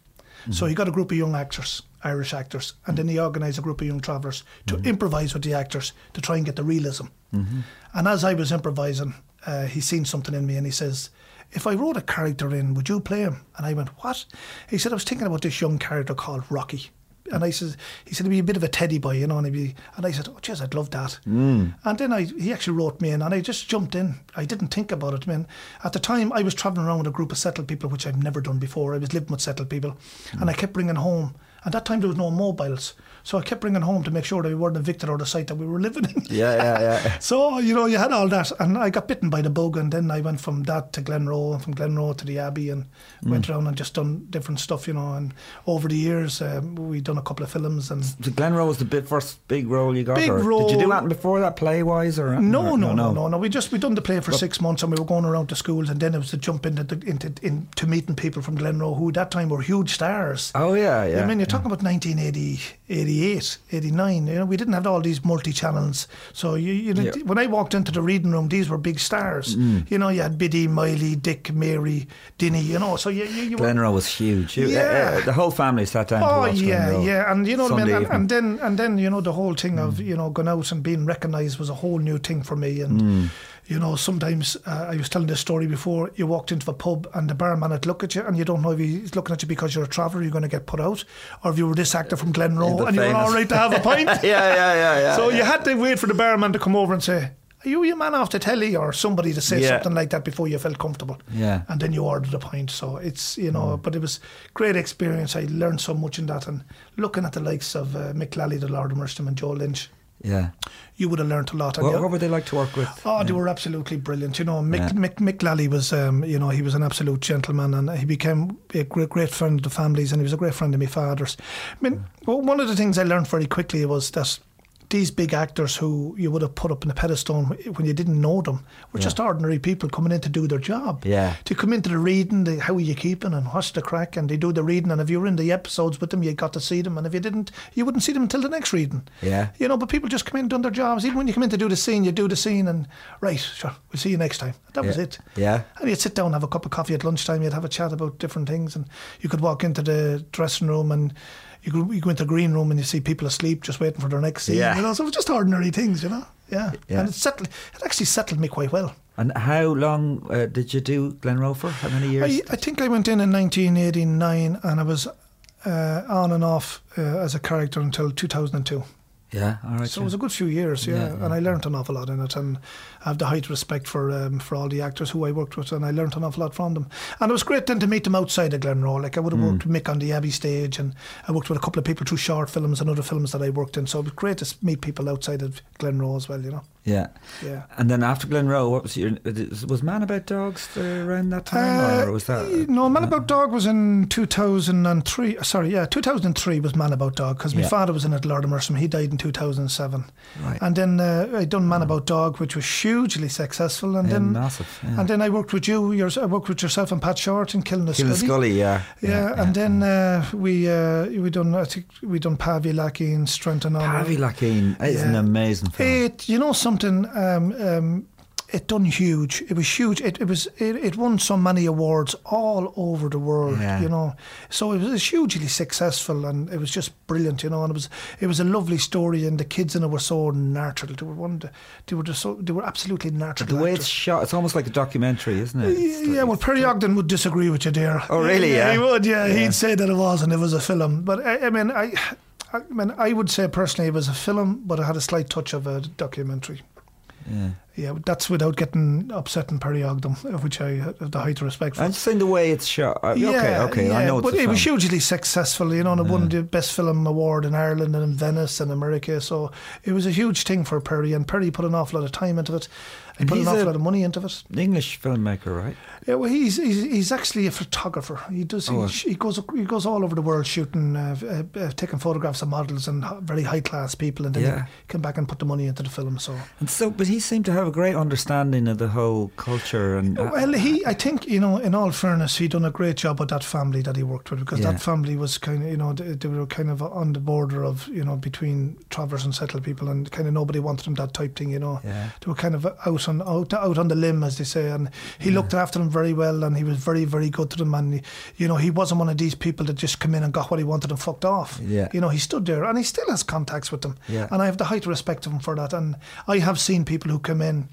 So he got a group of young actors, Irish actors, and then he organised a group of young travellers to mm-hmm. improvise with the actors to try and get the realism. Mm-hmm. And as I was improvising, uh, he seen something in me and he says, if I wrote a character in, would you play him? And I went, what? He said, I was thinking about this young character called Rocky. And I said, he said, he'd be a bit of a teddy boy, you know, and he'd be, and I said, oh, jeez, I'd love that. Mm. And then I, he actually wrote me in, and I just jumped in. I didn't think about it, man. At the time, I was travelling around with a group of settled people, which I've never done before. I was living with settled people, mm. and I kept bringing home. At that time, there was no mobiles, so I kept bringing home to make sure that we weren't evicted out of the site that we were living in. Yeah, yeah, yeah. (laughs) So, you know, you had all that. And I got bitten by the bug. And then I went from that to Glenroe and from Glenroe to the Abbey and went around and just done different stuff, you know. And over the years, um, we've done a couple of films. And The Glenroe was the big, first big role you got. Big or Did you do that before that, play wise, or no, or- no, no, no, no. We just we done the play for six months, and we were going around to schools, and then it was to jump into the, into into meeting people from Glenroe who at that time were huge stars. Oh yeah, yeah. I mean, you're talking about 1980, 88, 89. You know, we didn't have all these multi channels. So you, you know, Yeah. Mm. when I walked into the reading room, these were big stars. You know, you had Biddy, Miley, Dick, Mary, Dinny. You know, so you, you, you. Glenroe was huge. You- Yeah. uh, the whole family sat down to Oh yeah, yeah, and you know what I mean, and, and then and then you know the whole thing of you know going out and being recognised was a whole new thing for me, and You know, sometimes uh, I was telling this story before. You walked into a pub and the barman would look at you, and you don't know if he's looking at you because you're a traveller, you're going to get put out, or if you were this actor from Glenroe and you were all right to have a pint. (laughs) yeah, yeah, yeah, yeah. so you had to wait for the barman to come over and say, "Are you your man off the telly?" or somebody to say Yeah. something like that before you felt comfortable. Yeah. and then you ordered a pint. So it's you know, but it was great experience. I learned so much in that, and looking at the likes of uh, Mick Lally, the Lord of Mercy, and Joe Lynch, Yeah. you would have learned a lot. What, what were they like to work with? Oh, they were absolutely brilliant. You know, Mick, Yeah. Mick, Mick Lally was, um, you know, he was an absolute gentleman and he became a great, great friend of the families and he was a great friend of my father's. I mean, well, one of the things I learned very quickly was that these big actors who you would have put up in a pedestal when you didn't know them were Yeah. just ordinary people coming in to do their job. Yeah. To come into the reading, the, how are you keeping and what's the crack, and they do the reading. And if you were in the episodes with them, you got to see them. And if you didn't, you wouldn't see them until the next reading. Yeah. You know, but people just come in and done their jobs. Even when you come in to do the scene, you do the scene and, right, sure, we'll see you next time. That was it. Yeah. And you'd sit down, have a cup of coffee at lunchtime, you'd have a chat about different things, and you could walk into the dressing room and you could you go into the green room and you see people asleep just waiting for their next scene. Yeah. You know, so it was just ordinary things, you know. Yeah. Yeah. And it settled it actually settled me quite well. And how long uh, did you do Glenroe for? How many years? I, I think I went in in 1989 and I was uh, on and off uh, as a character until 2002. yeah, all right. So it was a good few years, yeah, Yeah, and yeah. I learnt an awful lot in it, and I have the height respect for um, for all the actors who I worked with, and I learnt an awful lot from them. And it was great then to meet them outside of Glenroe. Like I would have Mm. worked with Mick on the Abbey stage, and I worked with a couple of people through short films and other films that I worked in. So it was great to meet people outside of Glenroe as well, you know. Yeah. Yeah. And then after Glenroe, what was your was Man About Dogs around that time, or was that? Uh, no, Man About Dog was in 2003. Sorry, yeah, 2003 was Man About Dog because my father was in it, Lord of Mercy. He died in 2007. Right. And then uh, I done Man About Dog, which was hugely successful. And Yeah, then massive, yeah. And then I worked with you. Yours, I worked with yourself and Pat Short in Killing the Killinaskully. Scully, yeah, Yeah, and then uh, we uh, we done I think we done Pavee Lackeen and Strength and Honor. Pavee Lackeen is an amazing film. It, you know something, um, um, it done huge. It was huge. It, it was it, it won so many awards all over the world. Yeah. You know, so it was hugely successful, and it was just brilliant. You know, and it was it was a lovely story, and the kids in it were so natural. They were one, they were just so they were absolutely natural. the way actors. it's shot, it's almost like a documentary, isn't it? It's Yeah, like- well, Perry Ogden would disagree with you there. Oh, really? Yeah. he would. Yeah, Yeah. he'd say that it was, and it was a film. But I, I mean, I, I mean, I would say personally it was a film, but it had a slight touch of a documentary. Yeah. Yeah, that's without getting upset and Perry Ogden, which I have the height of respect for. I'm just saying the way it's shot. uh, okay, okay, I know it's but it was hugely successful. You know, and it won the best film award in Ireland and in Venice and America. So it was a huge thing for Perry, and Perry put an awful lot of time into it. He And put an awful a- lot of money into it. English filmmaker, right? Yeah, well, he's he's, he's actually a photographer. He does Oh, he, he goes he goes all over the world shooting, uh, uh, uh, taking photographs of models and very high class people, and then Yeah. he come back and put the money into the film. So And so, but he seemed to have a great understanding of the whole culture and. uh, Well, he, I think, you know, in all fairness, he done a great job with that family that he worked with because Yeah. that family was kind of, you know, they, they were kind of on the border of, you know, between travellers and settled people, and kind of nobody wanted them that type thing, you know. Yeah. They were kind of out on out, out on the limb, as they say, and he looked after them very well, and he was very, very good to them, and he, you know, he wasn't one of these people that just come in and got what he wanted and fucked off. Yeah. You know, he stood there, and he still has contacts with them, Yeah. and I have the height of respect of him for that, and I have seen people who come in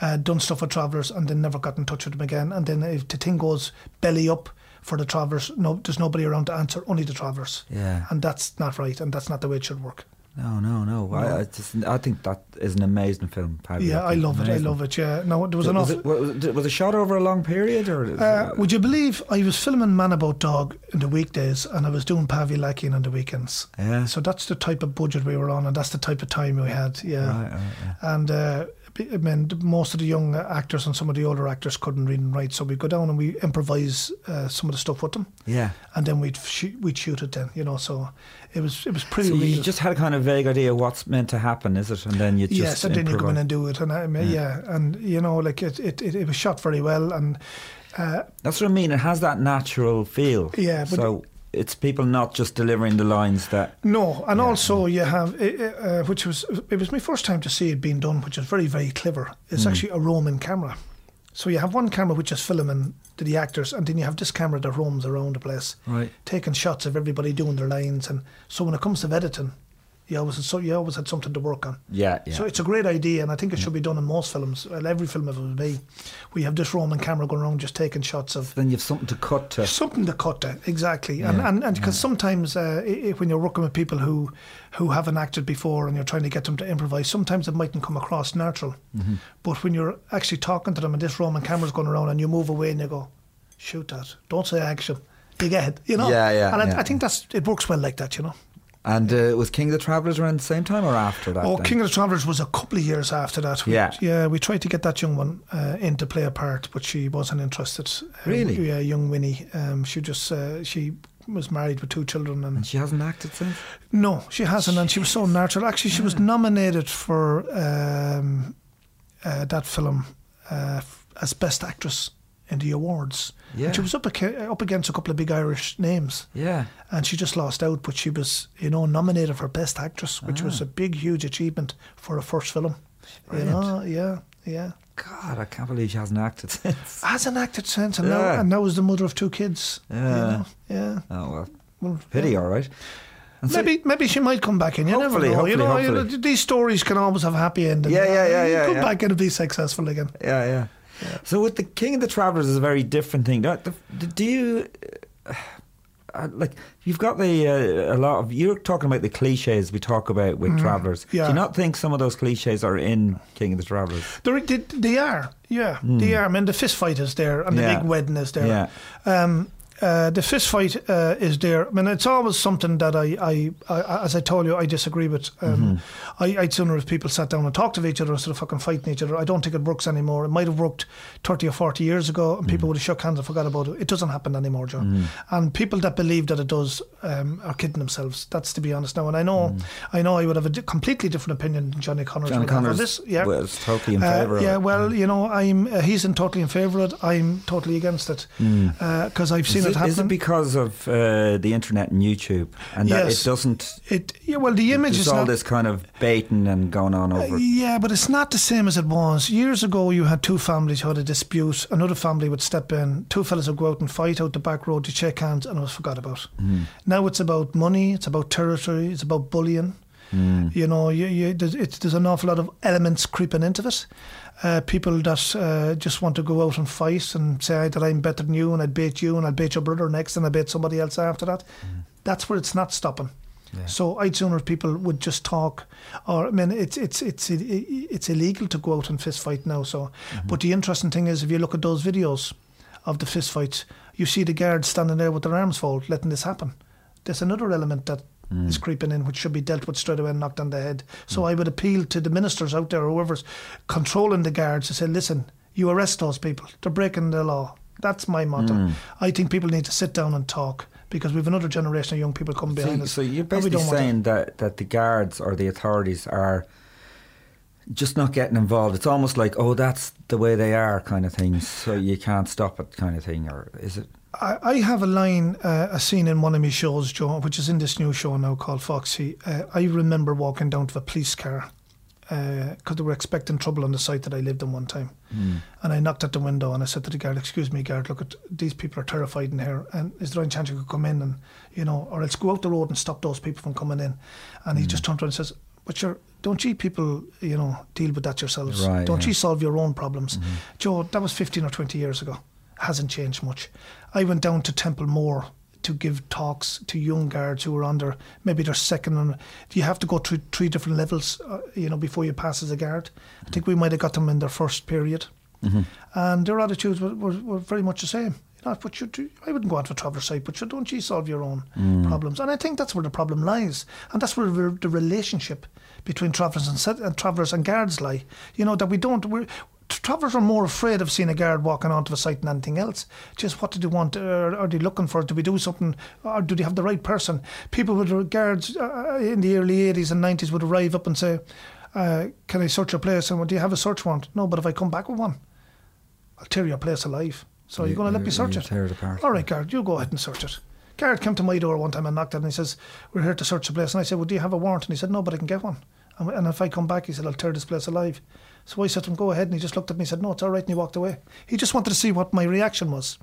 uh, done stuff with travellers and then never got in touch with them again. And then if the thing goes belly up for the travellers, no, there's nobody around to answer, only the travellers. Yeah. And that's not right, and that's not the way it should work. No, no, no. I, I just, I think that is an amazing film. Paddy yeah, I love it. I love it. Yeah. No, there was was, enough. it, was, it, was it shot over a long period, or Uh, would you believe I was filming Man About Dog in the weekdays and I was doing Pavee Lackeen on the weekends? Yeah. So that's the type of budget we were on and that's the type of time we had. Yeah. Right, right, yeah. And uh, I mean, most of the young actors and some of the older actors couldn't read and write, so we'd go down and we improvise uh, some of the stuff with them. Yeah. And then we'd shoot, we'd shoot it then, you know. So it was it was pretty So real. you just had a kind of vague idea of what's meant to happen, is it? And then you just yes, and then you go in and do it, and I mean, yeah. and you know, like it, it, it, it was shot very well, and uh, That's what I mean. It has that natural feel. Yeah, but- so it's people not just delivering the lines that. No, and also you have, uh, uh, which was it was my first time to see it being done, which is very very clever. It's Mm. actually a roaming camera, so you have one camera which is filming to the actors, and then you have this camera that roams around the place, Right. taking shots of everybody doing their lines. And so when it comes to editing, You always had so you always had something to work on. Yeah, yeah. So it's a great idea, and I think it should be done in most films. Well, every film it would be. We have this roaming camera going around just taking shots of then you have something to cut to. something to cut to exactly, and Yeah, and and because sometimes uh, i i when you're working with people who who haven't acted before and you're trying to get them to improvise, sometimes it mightn't come across natural. Mhm. But when you're actually talking to them and this roaming camera's going around and you move away and you go, shoot that, don't say action. You get it, you know. Yeah, yeah, And I, yeah. I think that's it works well like that, you know. And uh, was King of the Travellers around the same time or after that? Oh, then? King of the Travellers was a couple of years after that. We, Yeah. yeah. We tried to get that young one uh, in to play a part, but she wasn't interested. Um, Really? yeah, young Winnie. Um, she just uh, she was married with two children, and, she hasn't acted since. No, she hasn't, and she was so natural. Actually, she was nominated for um, uh, that film uh, f- as best actress in the awards. Yeah. And she was up up against a couple of big Irish names. Yeah. And she just lost out, but she was, you know, nominated for Best Actress, which was Ah. a big, huge achievement for a first film. You know, yeah, yeah. God, I can't believe she hasn't acted since. (laughs) Hasn't acted since, and, Yeah. now, and now is the mother of two kids. you Yeah. know, yeah. Oh well. Well, Pity, yeah. all right. And so- Maybe, maybe she might come back in. You Hopefully, never know. you know, hopefully, you know, these stories can always have a happy ending. Yeah, yeah, yeah, yeah, Come yeah. back in and be successful again. Yeah, yeah. So with the King of the Travellers is a very different thing. Do, do- you uh, uh, like? You've got the uh, a lot of you're talking about the cliches we talk about with Mm, Travellers. yeah. Do you not think some of those cliches are in King of the Travellers? They're, they, they are, yeah, they are. I mean, the fist fight is there, and the Hmm. Big wedding is there. Yeah. Um, uh, the fist fight uh, is there. I mean, it's always something that I, I, I as I told you, I disagree with. Um, Mm-hmm. I, I'd sooner if people sat down and talked to each other instead of fucking fighting each other. I don't think it works anymore. It might have worked 30 or 40 years ago, and Mm. people would have shook hands and forgot about it. It doesn't happen anymore, John. And people that believe that it does um, are kidding themselves. That's to be honest now. And I know, I know, I would have a di- completely different opinion than Johnny Connors. Mm. Would on Connors this. Yeah, was totally in Uh, favour of yeah, well, you know, I'm uh, he's in totally in favour of it. I'm totally against it because I've seen Is it happen. Is it because of uh, the internet and YouTube and that it doesn't? It yeah, well, the image is all not. this kind of baiting and going on uh, over. Yeah, but it's not the same as it was. Years ago, you had two families who had a dispute. Another family would step in. Two fellas would go out and fight out the back road to shake hands, and it was forgot about. Hmm. Now it's about money. It's about territory. It's about bullying. Hmm. You know, you, you, there's, it's, there's an awful lot of elements creeping into it. Uh, people that uh, just want to go out and fight and say that I'm better than you and I'd bait you and I'd bait your brother next and I'd bait somebody else after that. That's where it's not stopping. So I'd sooner people would just talk, or I mean, it's it's it's it's illegal to go out and fist fight now. So, but the interesting thing is, if you look at those videos of the fist fights, you see the guards standing there with their arms folded, letting this happen. There's another element that Mm. is creeping in, which should be dealt with straight away and knocked on the head. So mm. I would appeal to the ministers out there, or whoever's controlling the guards, to say, listen, you arrest those people. They're breaking the law. That's my motto. Mm. I think people need to sit down and talk because we've another generation of young people coming behind So, us. so you're basically saying that, that the guards or the authorities are just not getting involved. It's almost like, oh, that's the way they are, kind of thing. So you can't stop it, kind of thing, or is it? I, I have a line, uh, a scene in one of my shows, Joe, which is in this new show now called Foxy. Uh, I remember walking down to a police car because they were expecting trouble on the site that I lived in one time. And I knocked at the window and I said to the guard, "Excuse me, guard, look at these people are terrified in here. And is there any chance you could come in and you know, or else go out the road and stop those people from coming in?" And he just turned around and says, "But you're." Don't you people, you know, deal with that yourselves? Right, Don't yeah. you solve your own problems? Joe, that was 15 or 20 years ago. Hasn't changed much. I went down to Templemore to give talks to young guards who were under maybe their second and you have to go through three different levels uh, you know before you pass as a guard. I think we might have got them in their first period. And their attitudes were, were, were very much the same. You know, but you do, I wouldn't go onto a traveller site but you don't you solve your own problems? And I think that's where the problem lies. And that's where the, the relationship between travellers and, and travellers and guards lie. You know that we don't we're, Travellers are more afraid of seeing a guard walking onto a site than anything else. Just what do they want? Are, are they looking for? Do we do something? Or do they have the right person? People with guards uh, in the early 80s and 90s would arrive up and say, uh, Can I search your place? And well, do you have a search warrant? No, but if I come back with one, I'll tear your place alive. So you're You- going to let me search it? tear it apart. All right, guard, you go ahead and search it. Guard came to my door one time and knocked at it and he says, We're here to search the place. And I said, Well, do you have a warrant? And he said, No, but I can get one. And, and if I come back, he said, I'll tear this place alive. So I said to him, Go ahead. And he just looked at me and said, No, it's all right. And he walked away. He just wanted to see what my reaction was.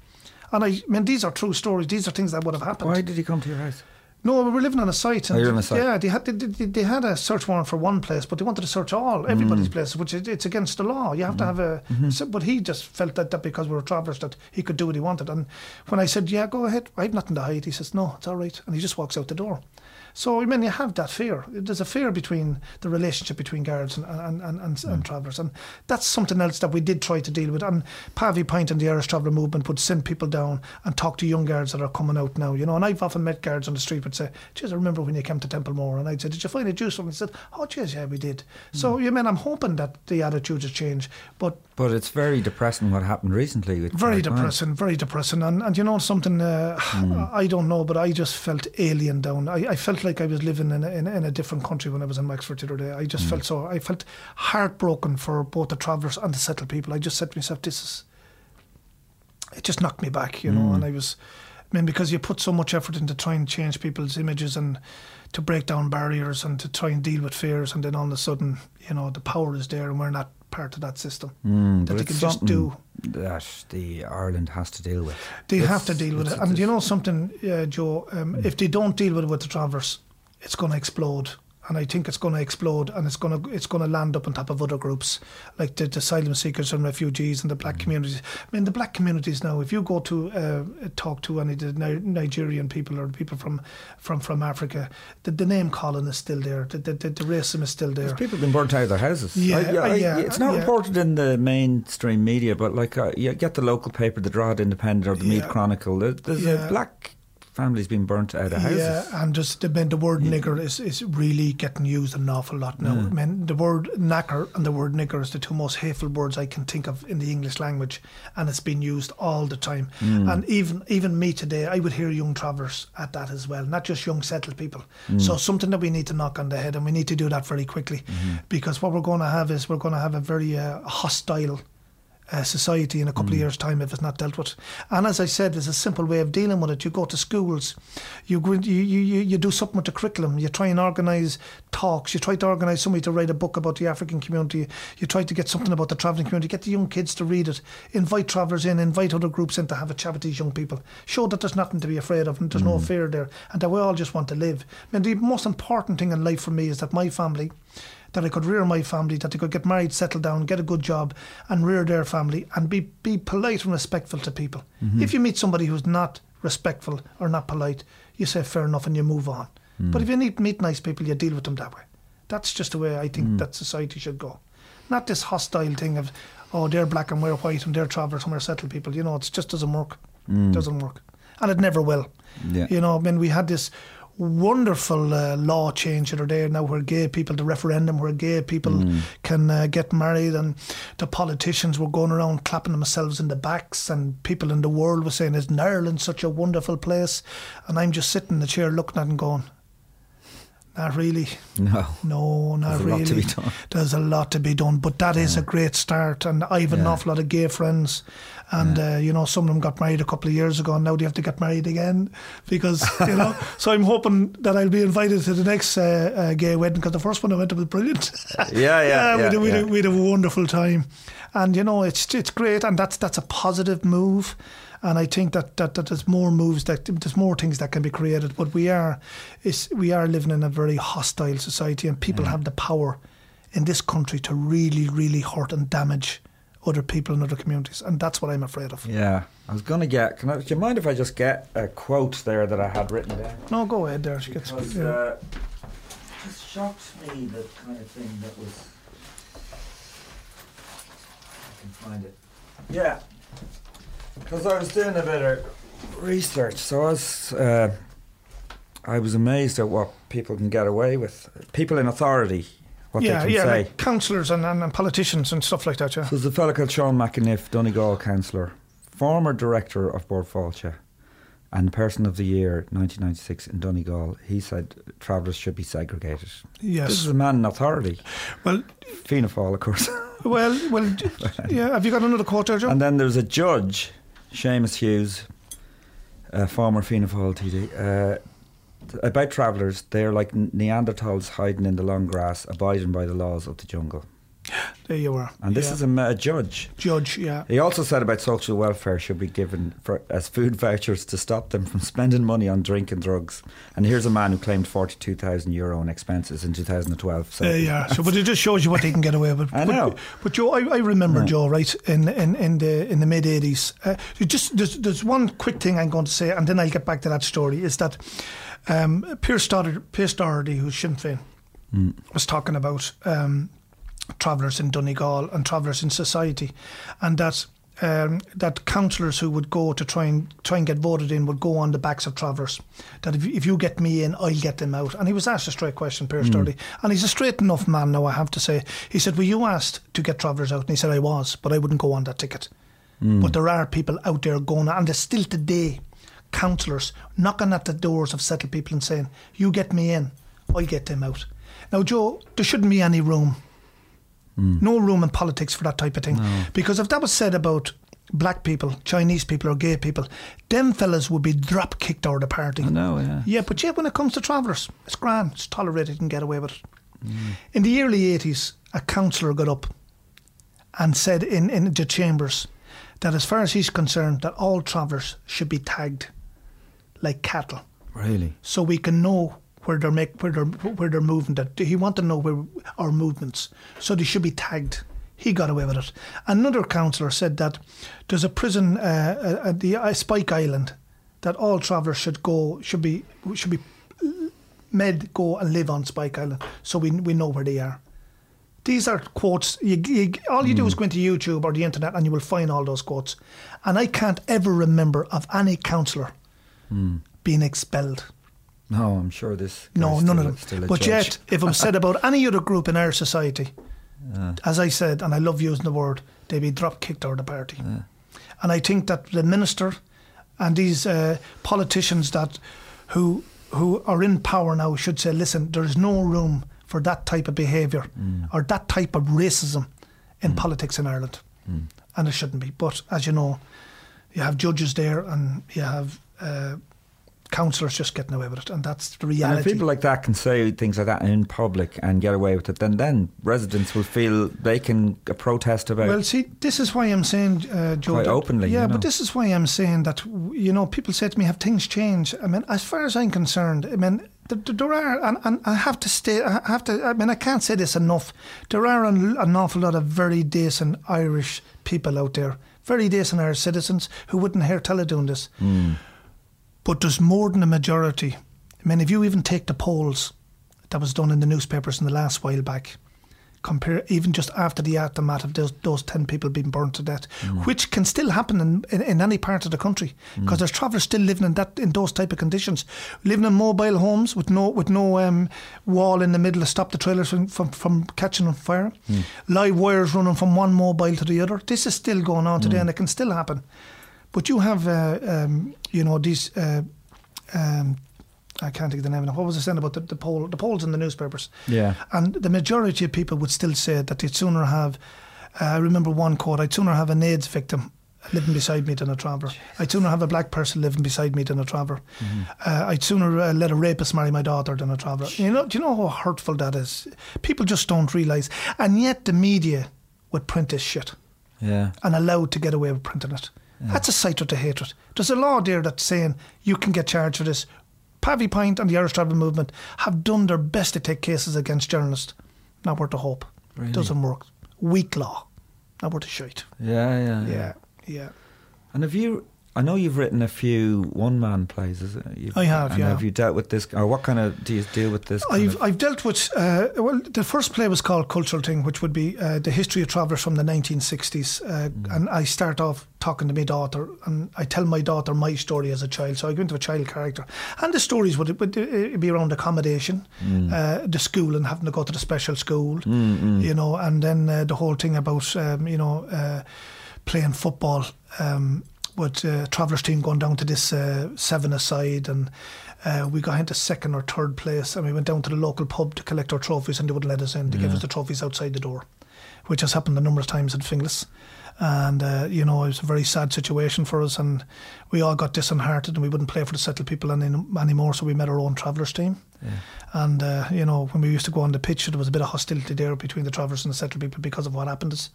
And I, I mean, these are true stories. These are things that would have happened. Why did he come to your house? No, we were living on a site. Oh, And you're on a site. Yeah, they had they, they, they had a search warrant for one place, but they wanted to search all everybody's Mm. places, which is, it's against the law. You have to have a. Mm-hmm. So, but he just felt that, that because we were travellers that he could do what he wanted. And when I said, "Yeah, go ahead," I have nothing to hide. He says, "No, it's all right," and he just walks out the door. So I mean, you have that fear. There's a fear between the relationship between guards and and, and, and, Mm. and travellers, and that's something else that we did try to deal with. And Pavee Point and the Irish Traveller Movement would send people down and talk to young guards that are coming out now. You know, and I've often met guards on the street would say, "Geez, I remember when you came to Templemore," and I'd say, "Did you find it useful?" And he said, "Oh, geez, yeah, we did." So you mean I'm hoping that the attitudes have changed, but But it's very depressing what happened recently. With very depressing, very depressing. And, and you know something, uh, hmm. (sighs) I don't know, but I just felt alien down. I, I felt like I was living in a, in, a- in a different country when I was in Wexford the other day. I just hmm. felt so, I felt heartbroken for both the travellers and the settled people. I just said to myself, this is, it just knocked me back, you know, hmm. and I was, I mean, because you put so much effort into trying to change people's images and to break down barriers and to try and deal with fears, and then all of a sudden, you know, the power is there and we're not part of that system. Mm, that they can just do. that the Ireland has to deal with. They It's- have to deal with it. And you know something, uh, Joe, um, if they don't deal with it with the travellers, it's going to explode. And I think it's going to explode, and it's going to it's going to land up on top of other groups like the, the asylum seekers and refugees and the black communities. I mean, the black communities now. If you go to uh, talk to any of the Ni- Nigerian people or people from from from Africa, the, the name calling is still there. The, the, the, the racism is still there. There's people have been burnt out of their houses. Yeah, I- uh, I- yeah, it's not yeah. reported in the mainstream media, but like uh, you get the local paper, the Drogheda Independent or the Yeah. Chronicle. There's Yeah. a black family's been burnt out of houses. Yeah, and just the, the word nigger is, is really getting used an awful lot now. Mm. I mean, the word knacker and the word nigger is the two most hateful words I can think of in the English language, and it's been used all the time. Mm. And even even me today, I would hear young travellers at that as well, not just young settled people. Mm. So something that we need to knock on the head, and we need to do that very quickly, mm-hmm. because what we're going to have is we're going to have a very uh, hostile uh, society in a couple of years' time if it's not dealt with. And as I said, there's a simple way of dealing with it. You go to schools, you go, you, you, you do something with the curriculum. You try and organise talks. You try to organise somebody to write a book about the African community. You try to get something about the travelling community. Get the young kids to read it. Invite travellers in. Invite other groups in to have a chat with these young people. Show that there's nothing to be afraid of and there's no fear there, and that we all just want to live. I mean, the most important thing in life for me is that my family that I could rear my family, that they could get married, settle down, get a good job, and rear their family, and be, be polite and respectful to people. Mm-hmm. If you meet somebody who's not respectful or not polite, you say fair enough and you move on. Mm. But if you need, meet nice people, you deal with them that way. That's just the way I think mm. that society should go. Not this hostile thing of, oh, they're black and we're white and they're travellers and we're settled people. You know, it just doesn't work. Mm. doesn't work. And it never will. Yeah. You know, I mean, we had this wonderful uh, law change the other day now where gay people, the referendum where gay people can uh, get married and the politicians were going around clapping themselves in the backs and people in the world were saying, isn't Ireland such a wonderful place? And I'm just sitting in the chair looking at it and going, not really. No. No, not There's a really. lot to be done. There's a lot to be done, but that is a great start. And I have an Yeah. awful lot of gay friends, and uh, you know, some of them got married a couple of years ago, and now they have to get married again (laughs) because you know. (laughs) so I'm hoping that I'll be invited to the next uh, uh, gay wedding because the first one I went to was brilliant. (laughs) Yeah, yeah, we yeah, had, we, yeah. had, we had a wonderful time, and you know, it's it's great, and that's that's a positive move. And I think that, that, that there's more moves that there's more things that can be created. But we are is we are living in a very hostile society, and people have the power in this country to really, really hurt and damage other people in other communities, and that's what I'm afraid of. Yeah, I was going to get. Can I, do you mind if I just get a quote there that I had written down? No, go ahead there. She gets, yeah. uh, it just shocked me the kind of thing that was. I can find it. Yeah, because I was doing a bit of research, so I was. Uh, I was amazed at what people can get away with. People in authority, what yeah, they can yeah, say. like councillors and, and, and politicians and stuff like that. Yeah. So there's a fellow called Sean McEniff, Donegal councillor, former director of Bord Fáilte, and person of the year 1996 in Donegal. He said travellers should be segregated. Yes. This is a man in authority. Well, Fianna Fáil, of course. (laughs) well, well. (laughs) yeah. Have you got another quote there, Joe? and then there's a judge, Seamus Hughes, a former Fianna Fáil TD. Uh, about travellers, they're like Neanderthals hiding in the long grass, abiding by the laws of the jungle. (gasps) There you are. And this Yeah. is a, a judge. Judge, yeah. He also said about social welfare should be given for, as food vouchers to stop them from spending money on drink and drugs. And here's a man who claimed 42,000 euro in expenses in 2012. So Uh, yeah, so (laughs) but it just shows you what they can get away with. I but, know. But Joe, I, I remember Yeah. Joe, right in in, in the in the mid '80s. Uh, just there's, there's one quick thing I'm going to say, and then I'll get back to that story. Is that um, Pearse Doherty, Pearse Doherty, who's Sinn Féin, was talking about um, travellers in Donegal and travellers in society, and that. Um, that councillors who would go to try and try and get voted in would go on the backs of travellers. That if, you- if you get me in, I'll get them out. And he was asked a straight question, Pearse Doherty, and he's a straight enough man now. I have to say. He said, "Were you asked to get travellers out?" And he said, "I was, but I wouldn't go on that ticket." But there are people out there going, and there's still today councillors knocking at the doors of settled people and saying, "You get me in, I'll get them out." Now, Joe, there shouldn't be any room hmm. no room in politics for that type of thing. Because if that was said about black people, Chinese people, or gay people, them fellas would be drop kicked out of the party. I know, yeah. Yeah, but yeah, when it comes to travellers, it's grand, it's tolerated, you can get away with it. Hmm. In the early 80s, a councillor got up and said in, in the chambers that as far as he's concerned, that all travellers should be tagged like cattle Really? so we can know where they're make where they're where they're moving. That he want to know where our movements, so they should be tagged. He got away with it. Another councillor said that there's a prison uh, at the uh, Spike Island that all travellers should go should be should be made go and live on Spike Island, so we we know where they are. These are quotes. You, you, all you do is go into YouTube or the internet and you will find all those quotes. And I can't ever remember of any councillor being expelled. No, I'm sure this. No, none still of still them. But judge. yet, if it was said (laughs) about any other group in our society, as I said, and I love using the word, they'd be drop kicked out of the party. And I think that the minister and these uh, politicians that who who are in power now should say, listen, there is no room for that type of behaviour mm. or that type of racism in mm. politics in Ireland, mm. and it shouldn't be. But as you know, you have judges there, and you have. Uh, Councillors just getting away with it, and that's the And reality. if people like that can say things like that in public and get away with it, then then residents will feel they can protest about. Well, see, this is why I'm saying, uh, Joe. Quite that- openly, Yeah, you know. but this is why I'm saying that, you know, people say to me, have things changed? I mean, as far as I'm concerned, I mean, th- th- there are, and, and I have to stay, I have to, I mean, I can't say this enough. There are an, an awful lot of very decent Irish people out there, very decent Irish citizens who wouldn't hear tell of doing this. But there's more than a majority. I mean, if you even take the polls that was done in the newspapers in the last while back, compare even just after the aftermath of those, those 10 people being burned to death, mm. which can still happen in, in, in any part of the country mm. because there's travellers still living in that in those type of conditions, living in mobile homes with no with no um, wall in the middle to stop the trailers from, from, from catching on fire, mm. live wires running from one mobile to the other. This is still going on today and it can still happen. But you have, uh, um, you know, these. Uh, um, I can't think of the name of it. What was I saying about the, the poll? The polls in the newspapers. Yeah. And the majority of people would still say that they'd sooner have. Uh, I remember one quote: "I'd sooner have an AIDS victim living beside me than a traveller. I'd sooner have a black person living beside me than a traveller. Uh, I'd sooner uh, let a rapist marry my daughter than a traveller. You know? Do you know how hurtful that is? People just don't realise, and yet the media would print this shit yeah. and allowed to get away with printing it. That's a sight of the hatred. There's a law there that's saying you can get charged for this. Pavee Point and the Irish Travel Movement have done their best to take cases against journalists. Not worth a hope. Really? Doesn't work. Weak law. Not worth a shite. Yeah, yeah, Yeah, yeah. And have you? I know you've written a few one-man plays. Is it? You've, I have, and yeah. Have you dealt with this, or what kind of do you deal with this? I've I've dealt with uh, well. The first play was called Cultural Thing, which would be uh, the history of travellers from the 1960s. Uh, Mm. And I start off talking to my daughter, and I tell my daughter my story as a child. So I go into a child character, and the stories would, would uh, be around accommodation, Mm. uh, the school, and having to go to the special school, you know, and then uh, the whole thing about um, you know uh, playing football. Um, with uh, travellers team going down to this uh, seven aside and uh, we got into second or third place and we went down to the local pub to collect our trophies and they wouldn't let us in. They gave us the trophies outside the door, which has happened a number of times in Finglas. And, uh, you know, it was a very sad situation for us and we all got disheartened and we wouldn't play for the settled people any, anymore so we made our own travellers team. And uh, you know, when we used to go on the pitch, there was a bit of hostility there between the Travellers and the settled people because of what happened. us.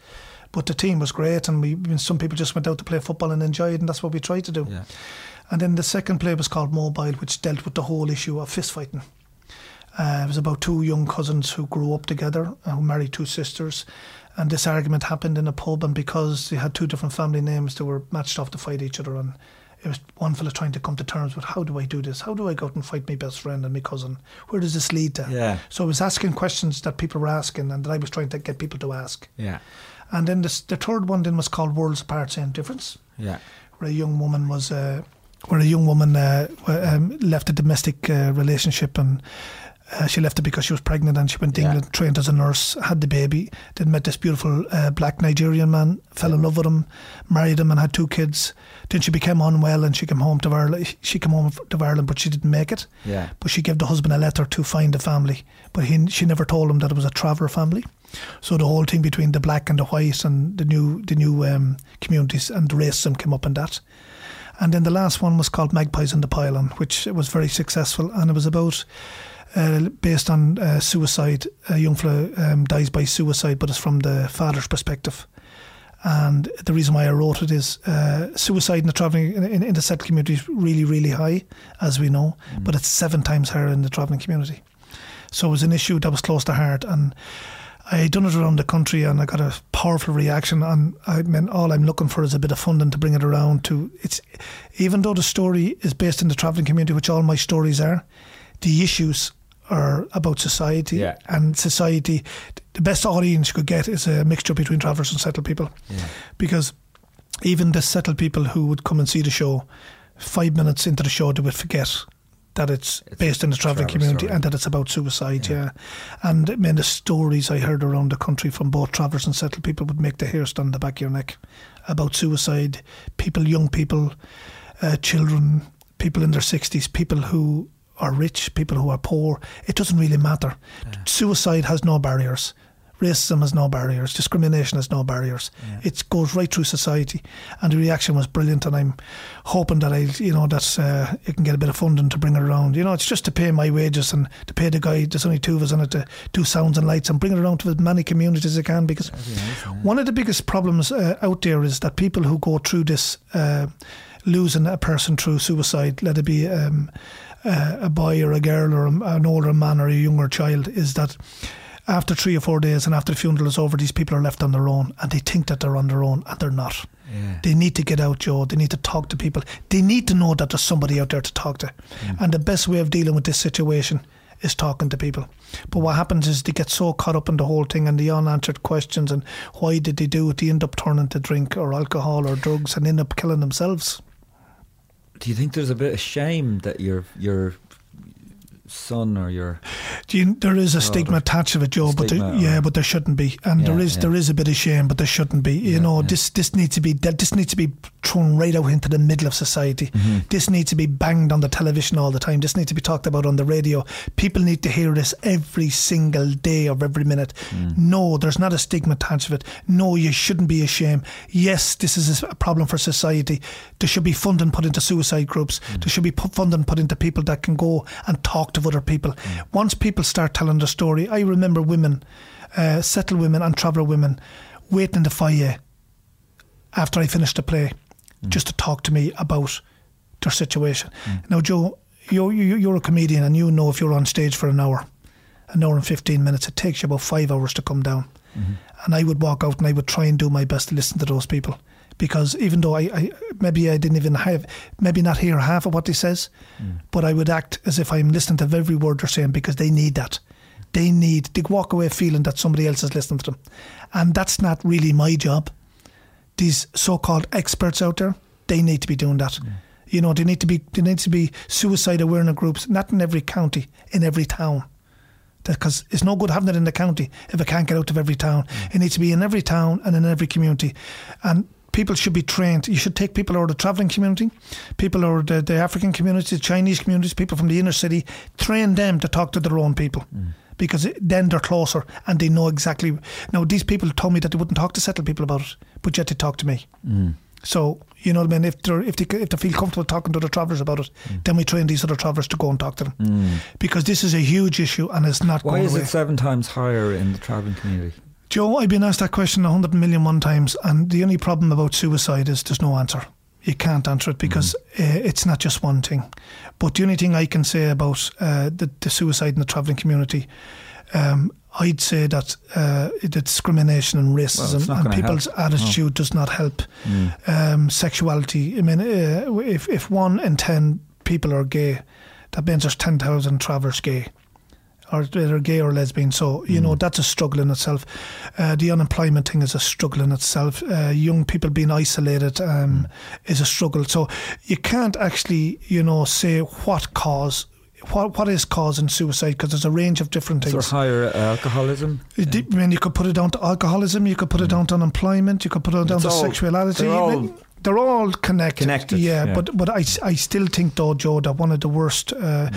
But the team was great, and we some people just went out to play football and enjoy it, and that's what we tried to do. Yeah. And then the second play was called Mobile, which dealt with the whole issue of fist fighting. Uh, it was about two young cousins who grew up together, uh, who married two sisters. And this argument happened in a pub, and because they had two different family names, they were matched off to fight each other. And it was one fella trying to come to terms with how do I do this? How do I go out and fight my best friend and my cousin? Where does this lead to? Yeah. So I was asking questions that people were asking, and that I was trying to get people to ask. Yeah. And then this, the third one then was called Worlds Apart, Same Difference Yeah. where a young woman was uh, where a young woman uh, um, left a domestic uh, relationship and uh, she left it because she was pregnant and she went to Yeah. England, trained as a nurse, had the baby, then met this beautiful uh, black Nigerian man, fell in love with him, married him, and had two kids. Then she became unwell and she came home to Ireland. She came home to Ireland, but she didn't make it. Yeah. But she gave the husband a letter to find a family, but he, she never told him that it was a traveller family. So the whole thing between the black and the white and the new the new um, communities and the racism came up in that. And then the last one was called Magpies in the Pylon, which was very successful, and it was about uh, based on uh, suicide. A young fella um, dies by suicide, but it's from the father's perspective. And the reason why I wrote it is uh, suicide in the travelling in, in, in the settled community is really, really high, as we know, but it's seven times higher in the travelling community. So it was an issue that was close to heart, and I had done it around the country, and I got a powerful reaction. And I mean, all I'm looking for is a bit of funding to bring it around to. It's even though the story is based in the travelling community, which all my stories are, the issues are about society Yeah. and society. The best audience you could get is a mixture between travellers and settled people, because even the settled people who would come and see the show, five minutes into the show, they would forget that it's, based in the travelling community story. and that it's about suicide. Yeah, and I mean the stories I heard around the country from both travellers and settled people would make the hair stand on the back of your neck about suicide. People, young people, uh, children, people in their sixties, people who are rich, people who are poor. It doesn't really matter. Suicide has no barriers. Racism has no barriers. Discrimination has no barriers. It goes right through society, and the reaction was brilliant. And I'm hoping that I, you know, that uh, you can get a bit of funding to bring it around. You know, it's just to pay my wages and to pay the guy. There's only two of us in it to do sounds and lights and bring it around to as many communities as I can. Because one of the biggest problems uh, out there is that people who go through this. Uh, losing a person through suicide, let it be um, uh, a boy or a girl or a, an older man or a younger child, is that after three or four days and after the funeral is over, these people are left on their own and they think that they're on their own and they're not. They need to get out, Joe. They need to talk to people. They need to know that there's somebody out there to talk to. And the best way of dealing with this situation is talking to people. But what happens is they get so caught up in the whole thing and the unanswered questions and why did they do it? They end up turning to drink or alcohol or drugs and end up killing themselves. Do you think there's a bit of shame that your your son or your Do you, there is a stigma attached to it, Joe. But there, yeah, but there shouldn't be, and there Yeah, is yeah. there is a bit of shame, but there shouldn't be. You Yeah, know, this this needs to be this needs to be thrown right out into the middle of society. Mm-hmm. This needs to be banged on the television all the time. This needs to be talked about on the radio. People need to hear this every single day of every minute. Mm. No, there's not a stigma attached to it. No, you shouldn't be ashamed. Yes, this is a problem for society. There should be funding put into suicide groups. Mm. There should be funding put into people that can go and talk to other people. Mm. Once people start telling their story, I remember women, uh, settled women and traveller women, waiting in the foyer after I finished the play, just to talk to me about their situation. Now, Joe, you're, you- you're a comedian, and you know if you're on stage for an hour, an hour and 15 minutes, it takes you about five hours to come down. And I would walk out and I would try and do my best to listen to those people. Because even though I, I maybe I didn't even have, maybe not hear half of what they says, hmm. but I would act as if I'm listening to every word they're saying because they need that. They need to walk away feeling that somebody else is listening to them. And that's not really my job these so-called experts out there, they need to be doing that. Hmm. You know, they need to be there needs to be suicide awareness groups, not in every county, in every town. Because it's no good having it in the county if it can't get out of every town. Hmm. It needs to be in every town and in every community. And people should be trained. You should take people out of the travelling community, people out of the, the African community, the Chinese communities, people from the inner city, train them to talk to their own people. Mm. Because then they're closer and they know exactly. Now, these people told me that they wouldn't talk to settled people about it, but yet they talk to me. Mm. So, You know what I mean? If they if they if they feel comfortable talking to the travellers about it, Mm. then we train these other travellers to go and talk to them mm. because this is a huge issue and it's not Why going is away. it seven times higher in the travelling community? Joe, I've been asked that question a hundred million one times, and the only problem about suicide is there's no answer. You can't answer it because uh, it's not just one thing. But the only thing I can say about uh, the, the suicide in the travelling community, um, I'd say that uh, the discrimination and racism not and people's help. attitude does not help. Um, sexuality. I mean, uh, if if one in ten people are gay, that means there's ten thousand travellers gay or they're gay or lesbian. So, you know, that's a struggle in itself. Uh, the unemployment thing is a struggle in itself. Uh, young people being isolated um, is a struggle. So, you can't actually, you know, say what cause. What what is causing suicide? Because there's a range of different things. higher uh, alcoholism? It I mean, you could put it down to alcoholism. You could put it down to unemployment. You could put it down It's to all- sexuality. they're all they're all connected. connected, Yeah, yeah. but but I, I still think though, Joe, that one of the worst. Uh,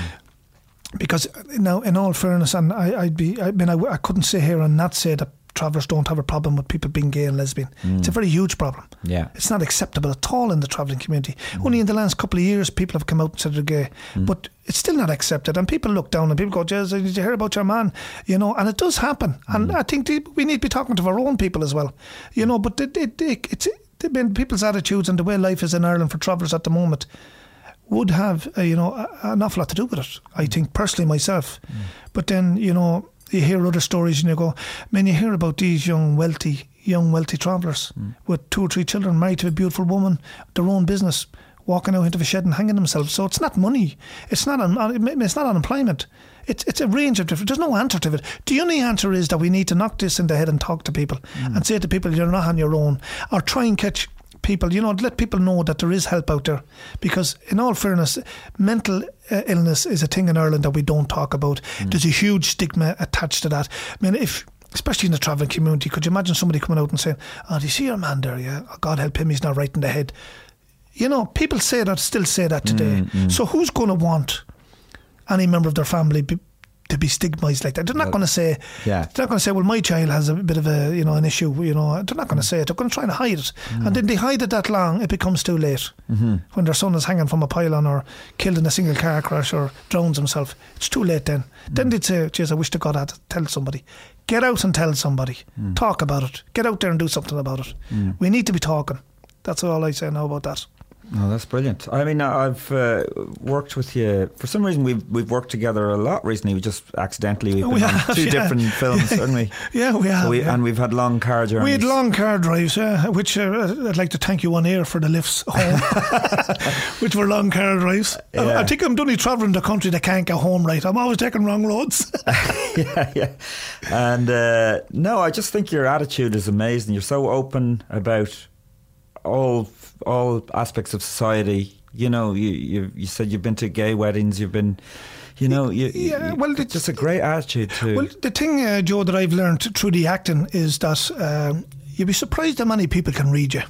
because now, in all fairness, and I, I'd be, I mean, I, I couldn't sit here and not say that travellers don't have a problem with people being gay and lesbian. It's a mm. very huge problem. Yeah. It's not acceptable at all in the travelling community. Mm. Only in the last couple of years, people have come out and said they're gay, mm. but it's still not accepted. And people look down and people go, "Jez, did you hear about your man?" You know, and it does happen. And I think we need to be talking to our own people as well. You know, but it, it, it, it's I mean, people's attitudes and the way life is in Ireland for travellers at the moment would have uh, you know a- an awful lot to do with it. I think personally myself, mm. but then you know you hear other stories and you go, man, you hear about these young wealthy young wealthy travellers mm. with two or three children, married to a beautiful woman, their own business. Walking out into the shed and hanging themselves. So it's not money. It's not. Un- it's not unemployment. It's it's a range of different. There's no answer to it. The only answer is that we need to knock this in the head and talk to people mm. and say to people, you're not on your own, or try and catch people, you know, let people know that there is help out there. Because, in all fairness, mental uh, illness is a thing in Ireland that we don't talk about. Mm. There's a huge stigma attached to that. I mean, if. Especially in the travelling community, could you imagine somebody coming out and saying, "Oh, do you see your man there? Yeah, oh, God help him, he's not right in the head." You know, people say that, still say that today. Mm, mm. So who's going to want any member of their family be, to be stigmatised like that? They're not going to say, yeah. they're not going to say, well, my child has a bit of a, you know, an issue. You know, they're not going to say it. They're going to try and hide it, mm-hmm. and then they hide it that long, it becomes too late. Mm-hmm. When their son is hanging from a pylon or killed in a single car crash or drowns himself, it's too late. Then, mm. then they'd say, "Jeez, I wish to God I'd tell somebody." Get out and tell somebody. Mm. Talk about it. Get out there and do something about it. Mm. We need to be talking. That's all I say now about that. No, that's brilliant. I mean, I've uh, worked with you for some reason. We've we've worked together a lot recently. We just accidentally we've been We on have, two yeah. different (laughs) films, haven't we? Yeah, we have. So we, yeah. And we've had long car drives. We had long car drives, yeah, which uh, I'd like to thank you on air for the lifts home, (laughs) (laughs) which were long car drives. I- Yeah. I, think I'm only travelling the country that can't get home right. I'm always taking wrong roads. yeah, yeah. And uh, no, I just think your attitude is amazing. You're so open about all all aspects of society. You know, you you, you said you've been to gay weddings. You've been, you know, you, Yeah, you- well, it's just a great attitude too. well, the thing, uh, Joe, that I've learned through the acting is that um, you'd be surprised how many people can read you.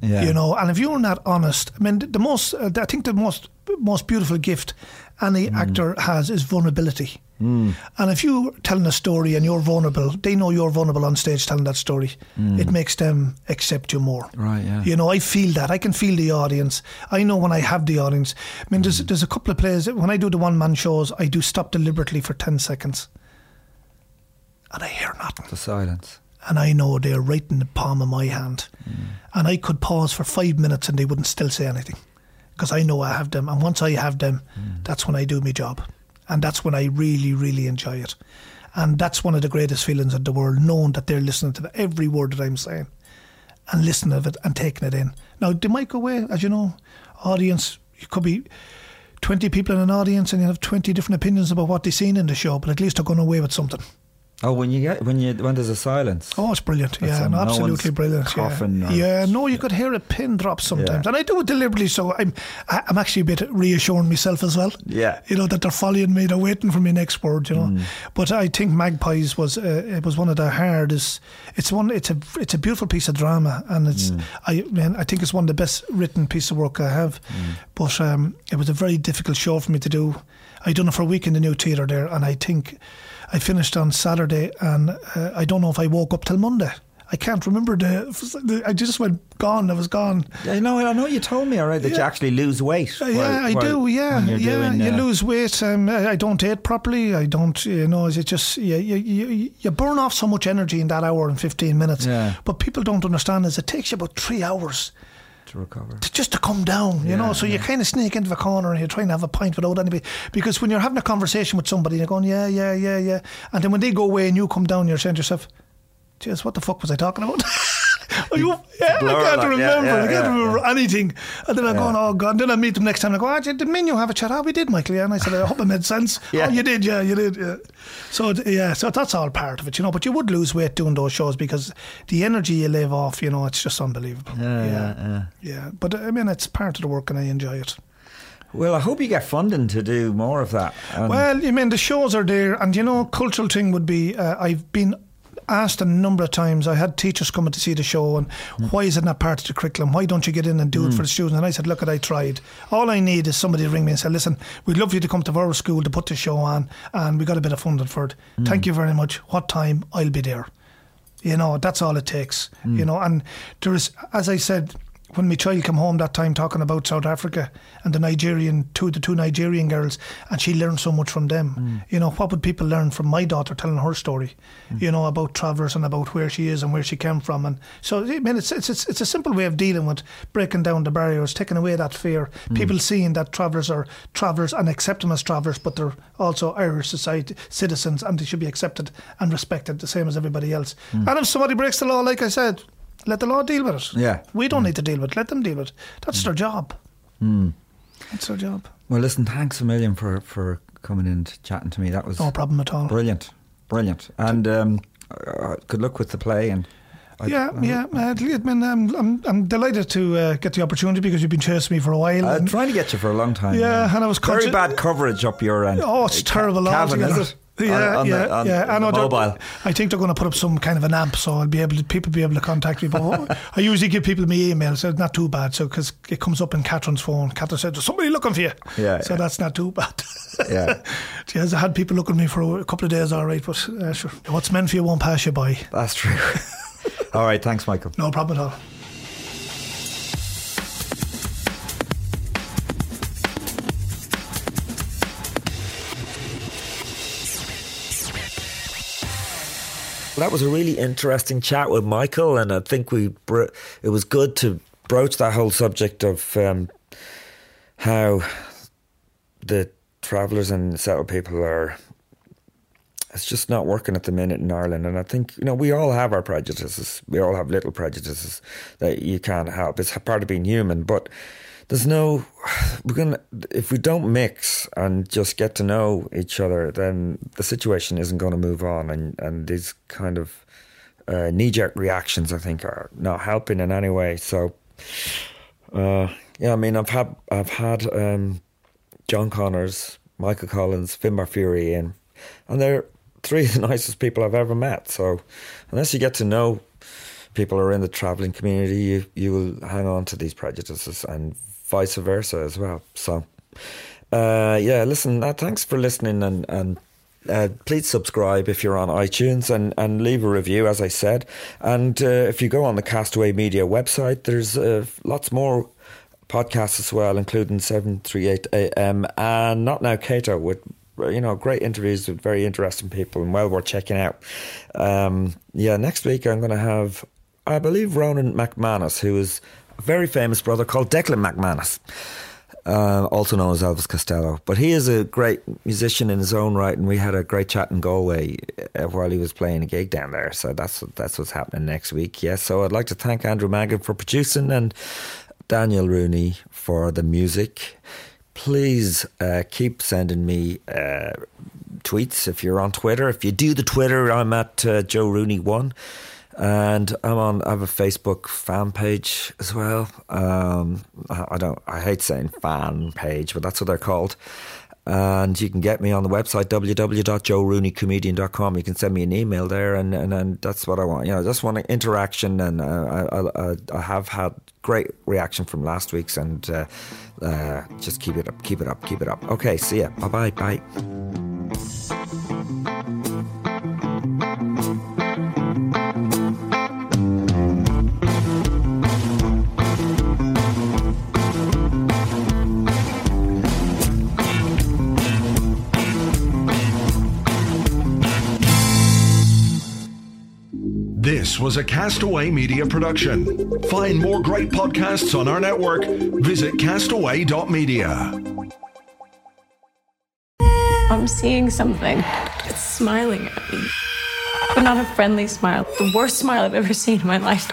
yeah. You know, and if you're not honest, I mean, the, the most, uh, I think the most most beautiful gift any Mm. actor has is vulnerability. And if you're telling a story and you're vulnerable, they know you're vulnerable on stage telling that story. It makes them accept you more. Mm. Right, yeah. You know, I feel that. I can feel the audience. I know when I have the audience. I mean, Mm. there's, there's a couple of plays, when I do the one man shows, I do stop deliberately for 10 seconds. And I hear nothing the silence. and I know they're right in the palm of my hand. And I could pause for five minutes and they wouldn't still say anything because I know I have them. And once I have them, that's when I do my job. And that's when I really, really enjoy it. And that's one of the greatest feelings in the world, knowing that they're listening to every word that I'm saying and listening to it and taking it in. Now, they might go away, as you know, audience, you could be 20 people in an audience and you have 20 different opinions about what they've seen in the show, but at least they're going away with something. Oh, when you get when you when there's a silence. Oh, it's brilliant. That's yeah, no, absolutely brilliant. coughing yeah. yeah, no, you could hear a pin drop sometimes, Yeah. and I do it deliberately. So I'm, I'm actually a bit reassuring myself as well. Yeah. you know that they're following me, they're waiting for my next word. You know, Mm. but I think Magpies was uh, it was one of the hardest. It's one. It's a it's a beautiful piece of drama, and it's Mm. I man, I think it's one of the best written piece of work I have. Mm. But um, it was a very difficult show for me to do. I done it for a week in the new theatre there, and I think I finished on Saturday, and uh, I don't know if I woke up till Monday. I can't remember the. I just went gone. I was gone. I know. I know you told me already that Yeah. you actually lose weight. Uh, yeah, I while- do. Yeah, yeah. doing, you uh, lose weight. Um, I don't eat properly. I don't. You know, it just you, you you you burn off so much energy in that hour and fifteen minutes. Yeah. But people don't understand is it takes you about three hours to recover. to, just to come down. You know, so you kind of sneak into the corner and you're trying to have a pint without anybody. Because when you're having a conversation with somebody, you're going, yeah, yeah, yeah, yeah, and then when they go away and you come down, you're saying to yourself, "Jeez, what the fuck was I talking about?" (laughs) Oh, you, yeah, I can't like- remember. yeah, yeah, I can't yeah, remember anything. And then I'm going, oh god. And then I meet them next time. I go, didn't mean you have a chat? Oh, we did, Michael. Yeah. And I said, I hope it made sense. (laughs) Yeah. Oh, you did. Yeah, you did. Yeah. So yeah, so that's all part of it, you know. But you would lose weight doing those shows because the energy you live off, you know, it's just unbelievable. Yeah, yeah, yeah. Yeah, but I mean, it's part of the work, and I enjoy it. Well, I hope you get funding to do more of that. Well, I mean, the shows are there, and you know, cultural thing would be. Uh, I've been asked a number of times. I had teachers coming to see the show, and hmm. why is it not part of the curriculum? Why don't you get in and do it hmm. for the students? And I said, look, at I tried. All I need is somebody to ring me and say, listen, we'd love you to come to our school to put the show on, and we got a bit of funding for it. Hmm. Thank you very much. What time? I'll be there. You know, that's all it takes. You know, and there is, as I said, when my child came home that time talking about South Africa and the Nigerian, two the two Nigerian girls, and she learned so much from them. Mm. You know, what would people learn from my daughter telling her story? Mm. You know, about travellers and about where she is and where she came from, and so I mean, it's it's it's, it's a simple way of dealing with breaking down the barriers, taking away that fear. Mm. People seeing that travellers are travellers and accept them as travellers, but they're also Irish society citizens, and they should be accepted and respected the same as everybody else. And if somebody breaks the law, like I said. Let the law deal with it. Yeah. We don't need to deal with it. Let them deal with it. That's their job. That's their job. well, listen, thanks a million for, for coming in and chatting to me. That was No problem at all. brilliant. Brilliant. And um, uh, good luck with the play. And I- yeah, I- yeah. Uh, I mean, I'm, I'm, I'm delighted to uh, get the opportunity because you've been chasing me for a while. I'm and- trying to get you for a long time. Yeah, and I was very consci- bad coverage up your end. Oh, it's terrible Cavan, is it? Yeah, on, on yeah, the, on yeah. I know. mobile. I think they're going to put up some kind of an amp, so I'll be able to people be able to contact me. But (laughs) I usually give people my email, so it's not too bad. So because it comes up in Catherine's phone, Catherine said, "There's somebody looking for you." Yeah, So yeah. that's not too bad. Yeah. (laughs) She has had people looking at me for a couple of days, all right. But uh, sure, what's meant for you won't pass you by. That's true. (laughs) All right, thanks, Michael. No problem at all. That was a really interesting chat with Michael, and I think we br- it was good to broach that whole subject of um, how the travellers and settled people are. It's just not working at the minute in Ireland, and I think you know we all have our prejudices. We all have little prejudices that you can't help. It's part of being human, but there's no we're gonna if we don't mix and just get to know each other then the situation isn't going to move on. And and these kind of uh, knee-jerk reactions i think are not helping in any way. So uh, yeah i mean i've had i've had um, john connors michael collins Finbar Furey in and they're three (laughs) of the nicest people i've ever met. So unless you get to know people who are in the travelling community, you, you will hang on to these prejudices and vice versa as well. So, uh, yeah, listen, uh, thanks for listening and, and uh, please subscribe if you're on iTunes and, and leave a review, as I said. And uh, if you go on the Castaway Media website, there's uh, lots more podcasts as well, including 738 AM and Not Now Cato with you know, great interviews with very interesting people and well worth checking out. Um, yeah, next week I'm going to have, I believe, Ronan McManus, who is very famous brother called Declan McManus, uh, also known as Elvis Costello. But he is a great musician in his own right, and we had a great chat in Galway uh, while he was playing a gig down there. So that's that's what's happening next week. Yes, so I'd like to thank Andrew Magan for producing and Daniel Rooney for the music please uh, keep sending me uh, tweets if you're on Twitter. If you do the Twitter, I'm at uh, Joe Rooney one, and I'm on. I have a Facebook fan page as well. Um, I, don't. I hate saying fan page, but that's what they're called. And you can get me on the website www.joerooneycomedian.com. You can send me an email there, and, and, and that's what I want. You know, I just want interaction, and uh, I, I, I have had great reaction from last week's, and uh, uh, just keep it up, keep it up, keep it up. Okay, see ya. Bye bye, bye. This was a Castaway Media production. Find more great podcasts on our network. Visit castaway.media. I'm seeing something. It's smiling at me. But not a friendly smile. The worst smile I've ever seen in my life.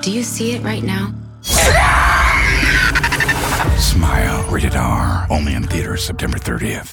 Do you see it right now? Smile. Rated R. Only in theaters September 30th.